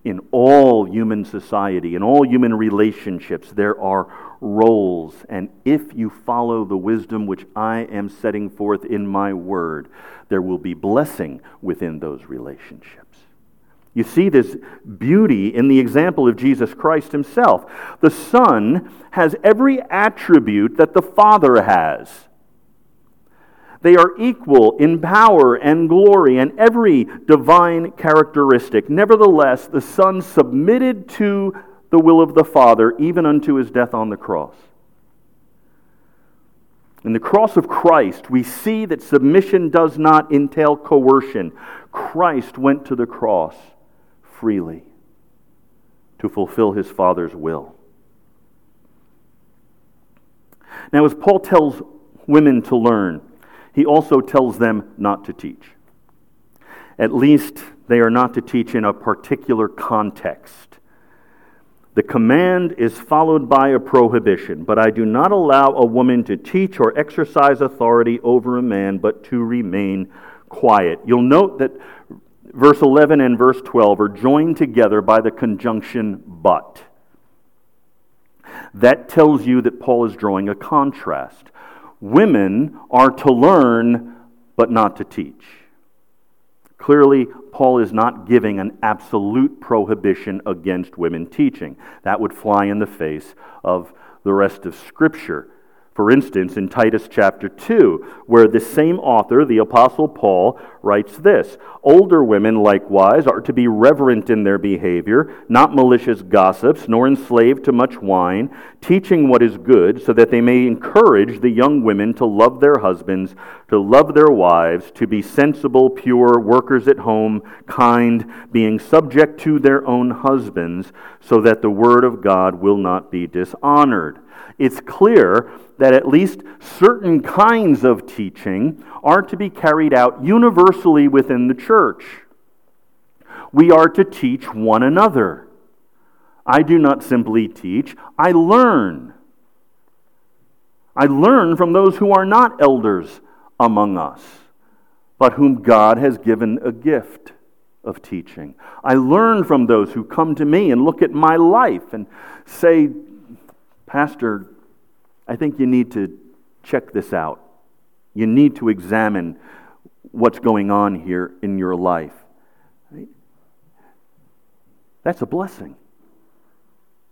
in all human society, in all human relationships. There are roles. And if you follow the wisdom which I am setting forth in my word, there will be blessing within those relationships. You see this beauty in the example of Jesus Christ himself. The Son has every attribute that the Father has. They are equal in power and glory and every divine characteristic. Nevertheless, the Son submitted to the will of the Father, even unto his death on the cross. In the cross of Christ, we see that submission does not entail coercion. Christ went to the cross freely to fulfill his Father's will. Now, as Paul tells women to learn, he also tells them not to teach. At least they are not to teach in a particular context. The command is followed by a prohibition, but I do not allow a woman to teach or exercise authority over a man, but to remain quiet. You'll note that verse 11 and verse 12 are joined together by the conjunction but. That tells you that Paul is drawing a contrast. Women are to learn, but not to teach. Clearly, Paul is not giving an absolute prohibition against women teaching. That would fly in the face of the rest of Scripture. For instance, in Titus chapter 2, where the same author, the Apostle Paul, writes this Older women likewise are to be reverent in their behavior, not malicious gossips, nor enslaved to much wine, teaching what is good, so that they may encourage the young women to love their husbands, to love their wives, to be sensible, pure, workers at home, kind, being subject to their own husbands, so that the word of God will not be dishonored. It's clear that at least certain kinds of teaching are to be carried out universally within the church. We are to teach one another. I do not simply teach, I learn. I learn from those who are not elders among us, but whom God has given a gift of teaching. I learn from those who come to me and look at my life and say, Pastor, I think you need to check this out. You need to examine what's going on here in your life. That's a blessing.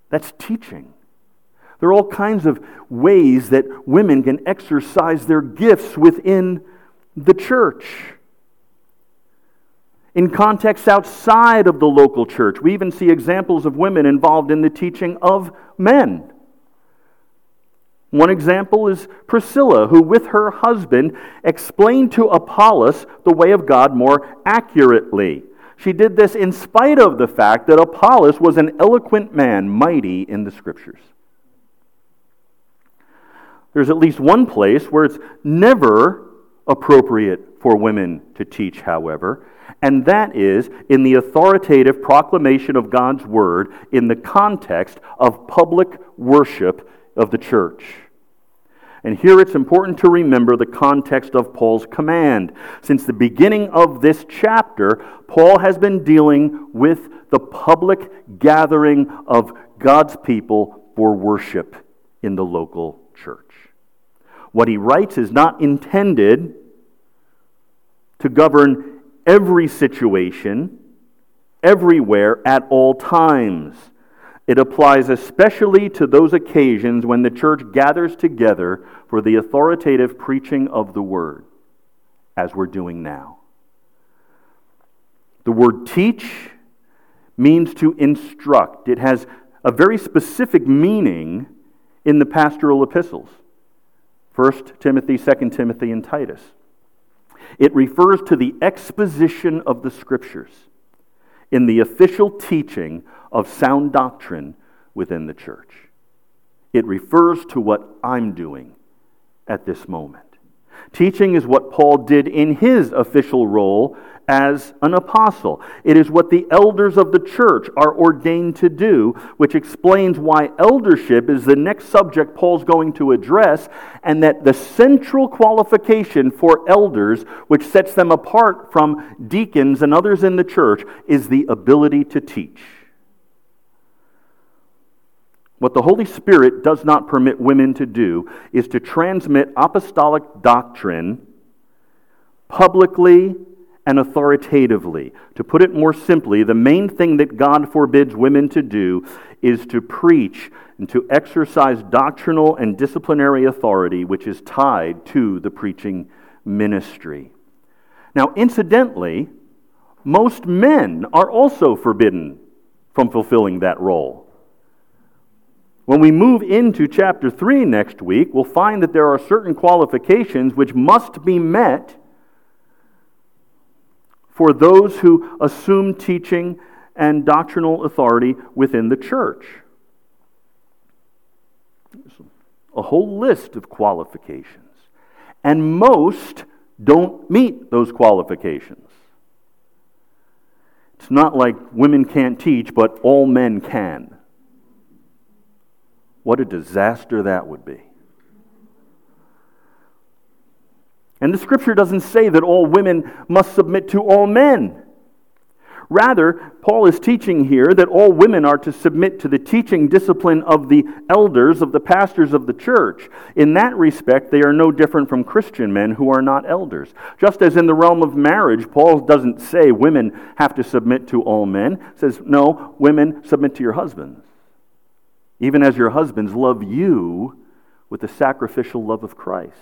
That's teaching. There are all kinds of ways that women can exercise their gifts within the church. In contexts outside of the local church, we even see examples of women involved in the teaching of men. One example is Priscilla, who, with her husband, explained to Apollos the way of God more accurately. She did this in spite of the fact that Apollos was an eloquent man, mighty in the scriptures. There's at least one place where it's never appropriate for women to teach, however, and that is in the authoritative proclamation of God's word in the context of public worship of the church. And here it's important to remember the context of Paul's command. Since the beginning of this chapter, Paul has been dealing with the public gathering of God's people for worship in the local church. What he writes is not intended to govern every situation, everywhere, at all times. It applies especially to those occasions when the church gathers together for the authoritative preaching of the word, as we're doing now. The word teach means to instruct, it has a very specific meaning in the pastoral epistles 1 Timothy, 2 Timothy, and Titus. It refers to the exposition of the scriptures in the official teaching of sound doctrine within the church. It refers to what I'm doing at this moment. Teaching is what Paul did in his official role as an apostle. It is what the elders of the church are ordained to do, which explains why eldership is the next subject Paul's going to address, and that the central qualification for elders, which sets them apart from deacons and others in the church, is the ability to teach. What the Holy Spirit does not permit women to do is to transmit apostolic doctrine publicly and authoritatively. To put it more simply, the main thing that God forbids women to do is to preach and to exercise doctrinal and disciplinary authority, which is tied to the preaching ministry. Now, incidentally, most men are also forbidden from fulfilling that role. When we move into chapter 3 next week, we'll find that there are certain qualifications which must be met for those who assume teaching and doctrinal authority within the church. A whole list of qualifications. And most don't meet those qualifications. It's not like women can't teach, but all men can. What a disaster that would be. And the scripture doesn't say that all women must submit to all men. Rather, Paul is teaching here that all women are to submit to the teaching discipline of the elders, of the pastors of the church. In that respect, they are no different from Christian men who are not elders. Just as in the realm of marriage, Paul doesn't say women have to submit to all men. He says, no, women submit to your husbands even as your husbands love you with the sacrificial love of Christ.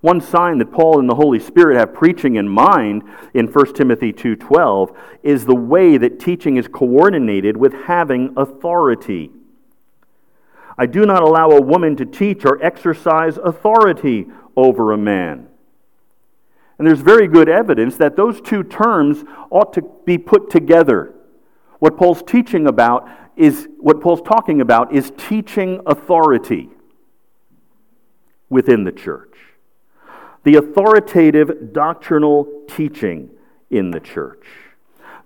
One sign that Paul and the Holy Spirit have preaching in mind in 1 Timothy 2:12 is the way that teaching is coordinated with having authority. I do not allow a woman to teach or exercise authority over a man. And there's very good evidence that those two terms ought to be put together. What Paul's teaching about is what Paul's talking about is teaching authority within the church. The authoritative doctrinal teaching in the church.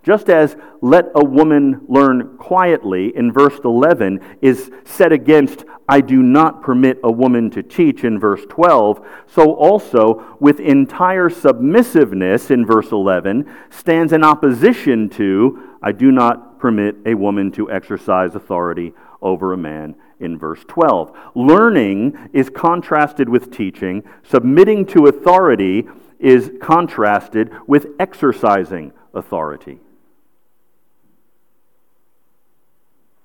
Just as let a woman learn quietly in verse 11 is set against I do not permit a woman to teach in verse 12, so also with entire submissiveness in verse 11 stands in opposition to I do not permit a woman to exercise authority over a man in verse 12. Learning is contrasted with teaching, submitting to authority is contrasted with exercising authority.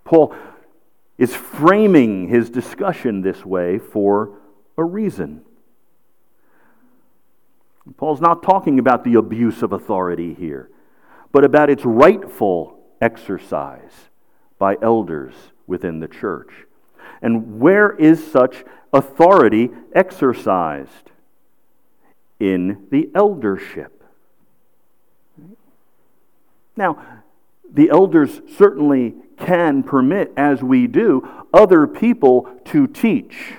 Paul is framing his discussion this way for a reason. Paul's not talking about the abuse of authority here, but about its rightful exercise by elders within the church. And where is such authority exercised? In the eldership. Now, the elders certainly can permit, as we do, other people to teach.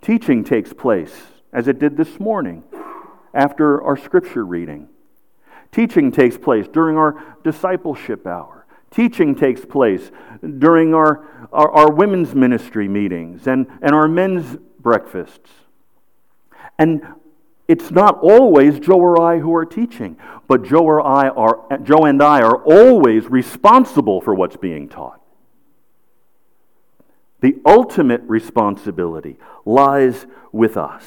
Teaching takes place, as it did this morning after our scripture reading. Teaching takes place during our discipleship hour. Teaching takes place during our, our, our, women's ministry meetings and, and our men's breakfasts. And it's not always Joe or I who are teaching, but Joe or I are Joe and I are always responsible for what's being taught. The ultimate responsibility lies with us.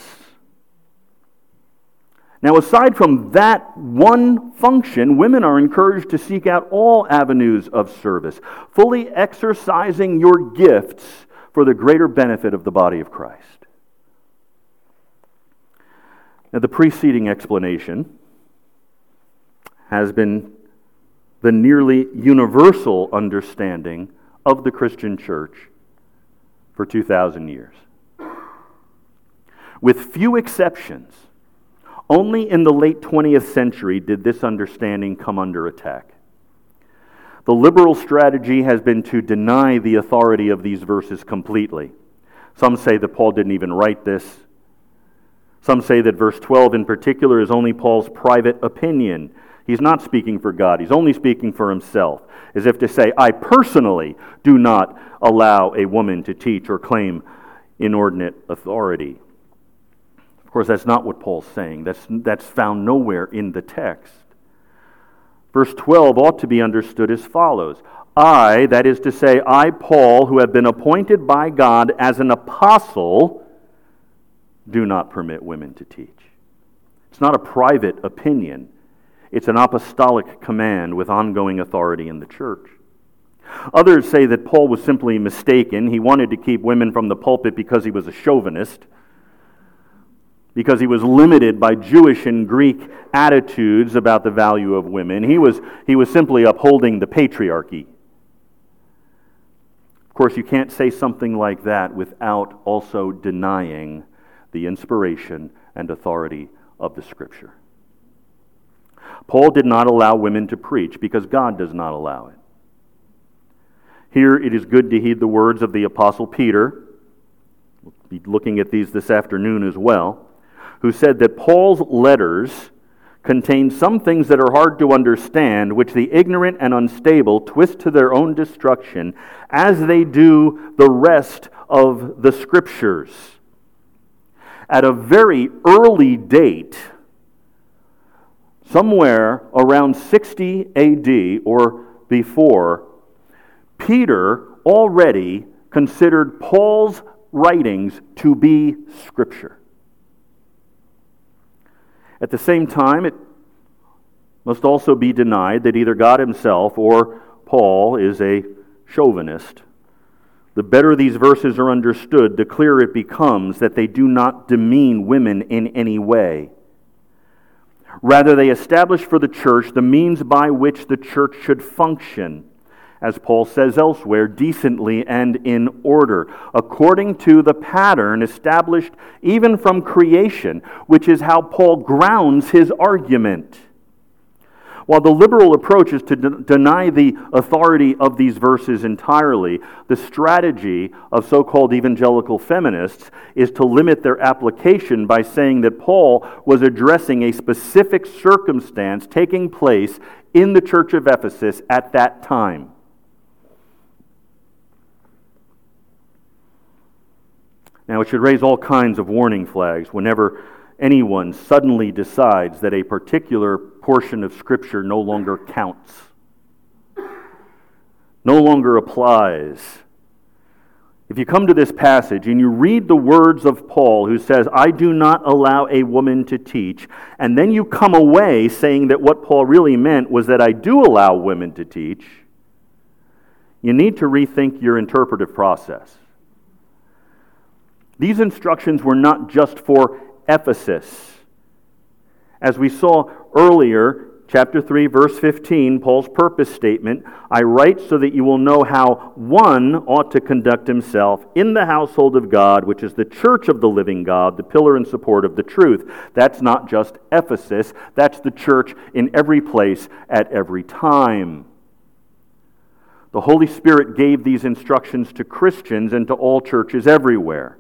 Now, aside from that one function, women are encouraged to seek out all avenues of service, fully exercising your gifts for the greater benefit of the body of Christ. Now, the preceding explanation has been the nearly universal understanding of the Christian church for 2,000 years. With few exceptions, only in the late 20th century did this understanding come under attack. The liberal strategy has been to deny the authority of these verses completely. Some say that Paul didn't even write this. Some say that verse 12 in particular is only Paul's private opinion. He's not speaking for God, he's only speaking for himself, as if to say, I personally do not allow a woman to teach or claim inordinate authority course, that's not what Paul's saying. That's, that's found nowhere in the text. Verse 12 ought to be understood as follows I, that is to say, I, Paul, who have been appointed by God as an apostle, do not permit women to teach. It's not a private opinion, it's an apostolic command with ongoing authority in the church. Others say that Paul was simply mistaken. He wanted to keep women from the pulpit because he was a chauvinist because he was limited by Jewish and Greek attitudes about the value of women. He was, he was simply upholding the patriarchy. Of course, you can't say something like that without also denying the inspiration and authority of the Scripture. Paul did not allow women to preach because God does not allow it. Here it is good to heed the words of the Apostle Peter. We'll be looking at these this afternoon as well who said that Paul's letters contain some things that are hard to understand, which the ignorant and unstable twist to their own destruction, as they do the rest of the Scriptures. At a very early date, somewhere around 60 AD or before, Peter already considered Paul's writings to be Scripture. At the same time, it must also be denied that either God himself or Paul is a chauvinist. The better these verses are understood, the clearer it becomes that they do not demean women in any way. Rather, they establish for the church the means by which the church should function as Paul says elsewhere, decently and in order, according to the pattern established even from creation, which is how Paul grounds his argument. While the liberal approach is to de- deny the authority of these verses entirely, the strategy of so called evangelical feminists is to limit their application by saying that Paul was addressing a specific circumstance taking place in the church of Ephesus at that time. Now, it should raise all kinds of warning flags whenever anyone suddenly decides that a particular portion of Scripture no longer counts, no longer applies. If you come to this passage and you read the words of Paul, who says, I do not allow a woman to teach, and then you come away saying that what Paul really meant was that I do allow women to teach, you need to rethink your interpretive process. These instructions were not just for Ephesus. As we saw earlier, chapter 3, verse 15, Paul's purpose statement I write so that you will know how one ought to conduct himself in the household of God, which is the church of the living God, the pillar and support of the truth. That's not just Ephesus, that's the church in every place at every time. The Holy Spirit gave these instructions to Christians and to all churches everywhere.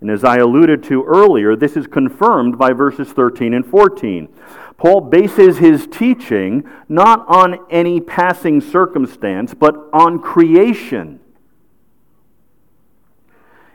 And as I alluded to earlier, this is confirmed by verses 13 and 14. Paul bases his teaching not on any passing circumstance, but on creation.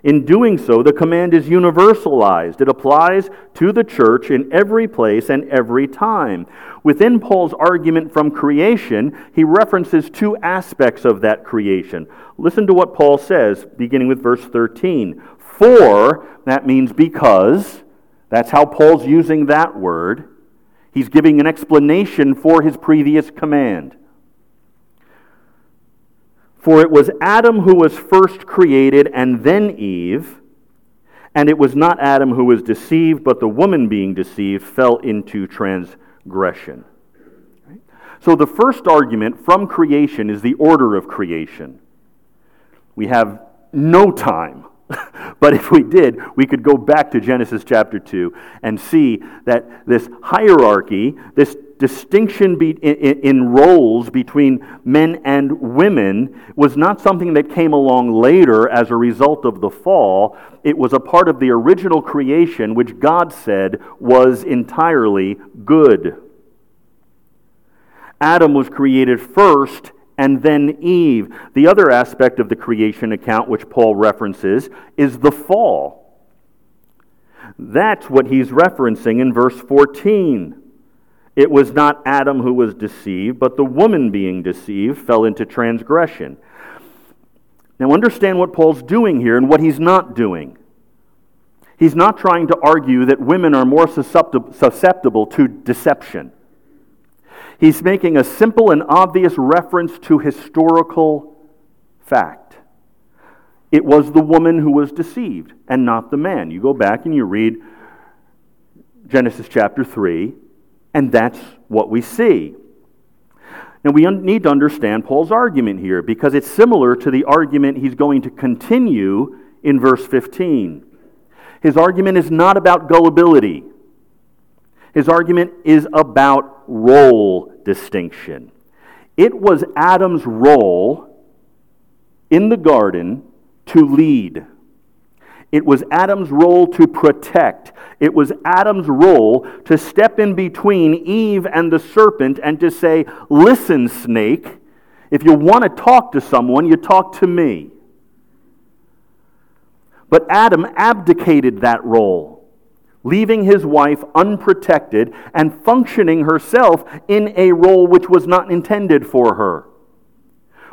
In doing so, the command is universalized. It applies to the church in every place and every time. Within Paul's argument from creation, he references two aspects of that creation. Listen to what Paul says, beginning with verse 13. For, that means because, That's how Paul's using that word. He's giving an explanation for his previous command. For it was Adam who was first created, and then Eve. And it was not Adam who was deceived, but the woman being deceived fell into transgression. So the first argument from creation is the order of creation. We have no time. but if we did, we could go back to Genesis chapter 2 and see that this hierarchy, this distinction be, in, in, roles between men and women was not something that came along later as a result of the fall. It was a part of the original creation, which God said was entirely good. Adam was created first and then Eve. The other aspect of the creation account, which Paul references, is the fall. That's what he's referencing in verse 14. It was not Adam who was deceived, but the woman being deceived fell into transgression. Now, understand what Paul's doing here and what he's not doing. He's not trying to argue that women are more susceptible to deception. He's making a simple and obvious reference to historical fact. It was the woman who was deceived and not the man. You go back and you read Genesis chapter 3, and that's what we see. Now, we need to understand Paul's argument here because it's similar to the argument he's going to continue in verse 15. His argument is not about gullibility, his argument is about role distinction. It was Adam's role in the garden to lead. It was Adam's role to protect. It was Adam's role to step in between Eve and the serpent and to say, Listen, snake, if you want to talk to someone, you talk to me. But Adam abdicated that role, leaving his wife unprotected and functioning herself in a role which was not intended for her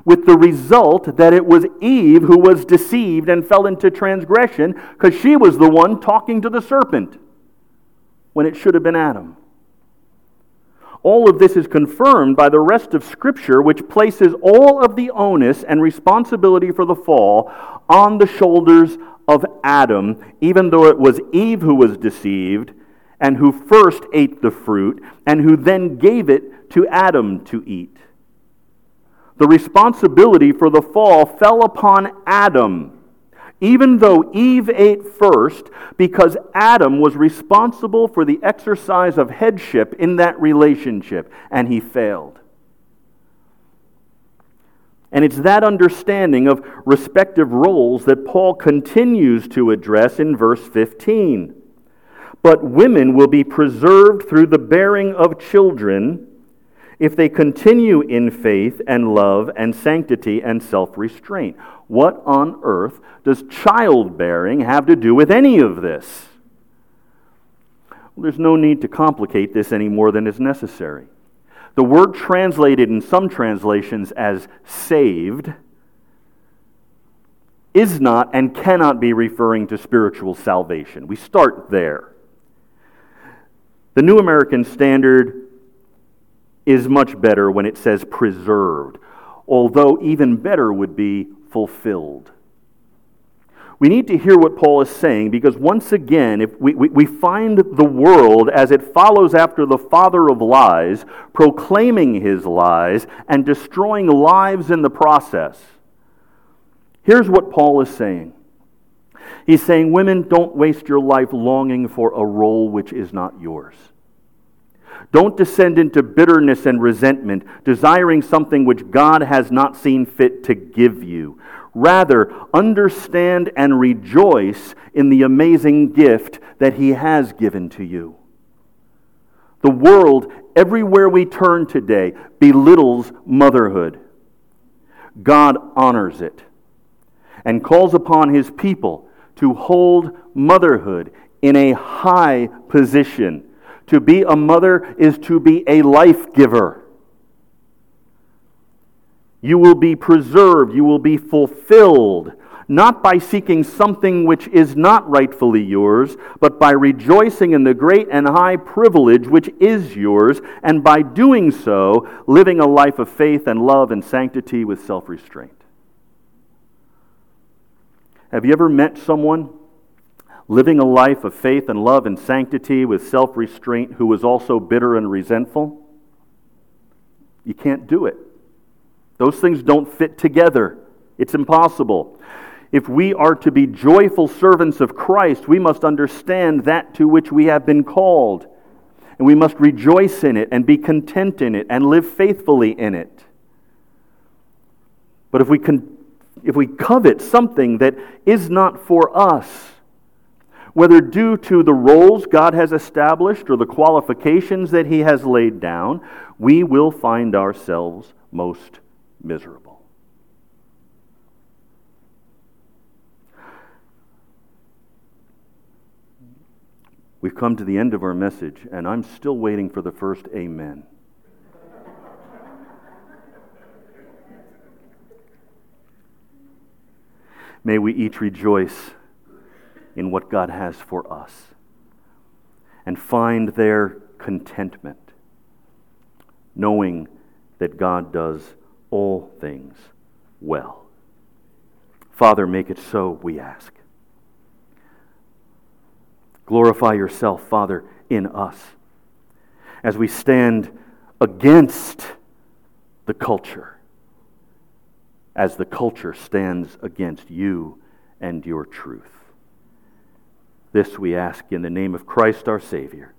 with the result that it was Eve who was deceived and fell into transgression because she was the one talking to the serpent when it should have been Adam. All of this is confirmed by the rest of Scripture, which places all of the onus and responsibility for the fall on the shoulders of Adam, even though it was Eve who was deceived and who first ate the fruit and who then gave it to Adam to eat the responsibility for the fall fell upon Adam, even though Eve ate first, because Adam was responsible for the exercise of headship in that relationship, and he failed. And it's that understanding of respective roles that Paul continues to address in verse 15. But women will be preserved through the bearing of children if they continue in faith and love and sanctity and self restraint. What on earth does childbearing have to do with any of this? Well, there's no need to complicate this any more than is necessary. The word translated in some translations as saved is not and cannot be referring to spiritual salvation. We start there. The New American Standard is much better when it says preserved, although even better would be fulfilled. We need to hear what Paul is saying because once again, if we, we, we find the world as it follows after the father of lies, proclaiming his lies and destroying lives in the process. Here's what Paul is saying. He's saying, Women, don't waste your life longing for a role which is not yours. Don't descend into bitterness and resentment, desiring something which God has not seen fit to give you. Rather, understand and rejoice in the amazing gift that He has given to you. The world, everywhere we turn today, belittles motherhood. God honors it and calls upon His people to hold motherhood in a high position to be a mother is to be a life giver. You will be preserved, you will be fulfilled, not by seeking something which is not rightfully yours, but by rejoicing in the great and high privilege which is yours, and by doing so, living a life of faith and love and sanctity with self restraint. Have you ever met someone living a life of faith and love and sanctity with self restraint who was also bitter and resentful? You can't do it. Those things don't fit together. It's impossible. If we are to be joyful servants of Christ, we must understand that to which we have been called. And we must rejoice in it and be content in it and live faithfully in it. But if we, con- if we covet something that is not for us, whether due to the roles God has established or the qualifications that He has laid down, we will find ourselves most miserable. We've come to the end of our message, and I'm still waiting for the first amen. May we each rejoice in what God has for us and find their contentment, knowing that God does all things well. Father, make it so, we ask. Glorify yourself, Father, in us as we stand against the culture, as the culture stands against you and your truth. This we ask in the name of Christ our Savior.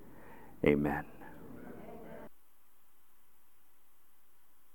Amen.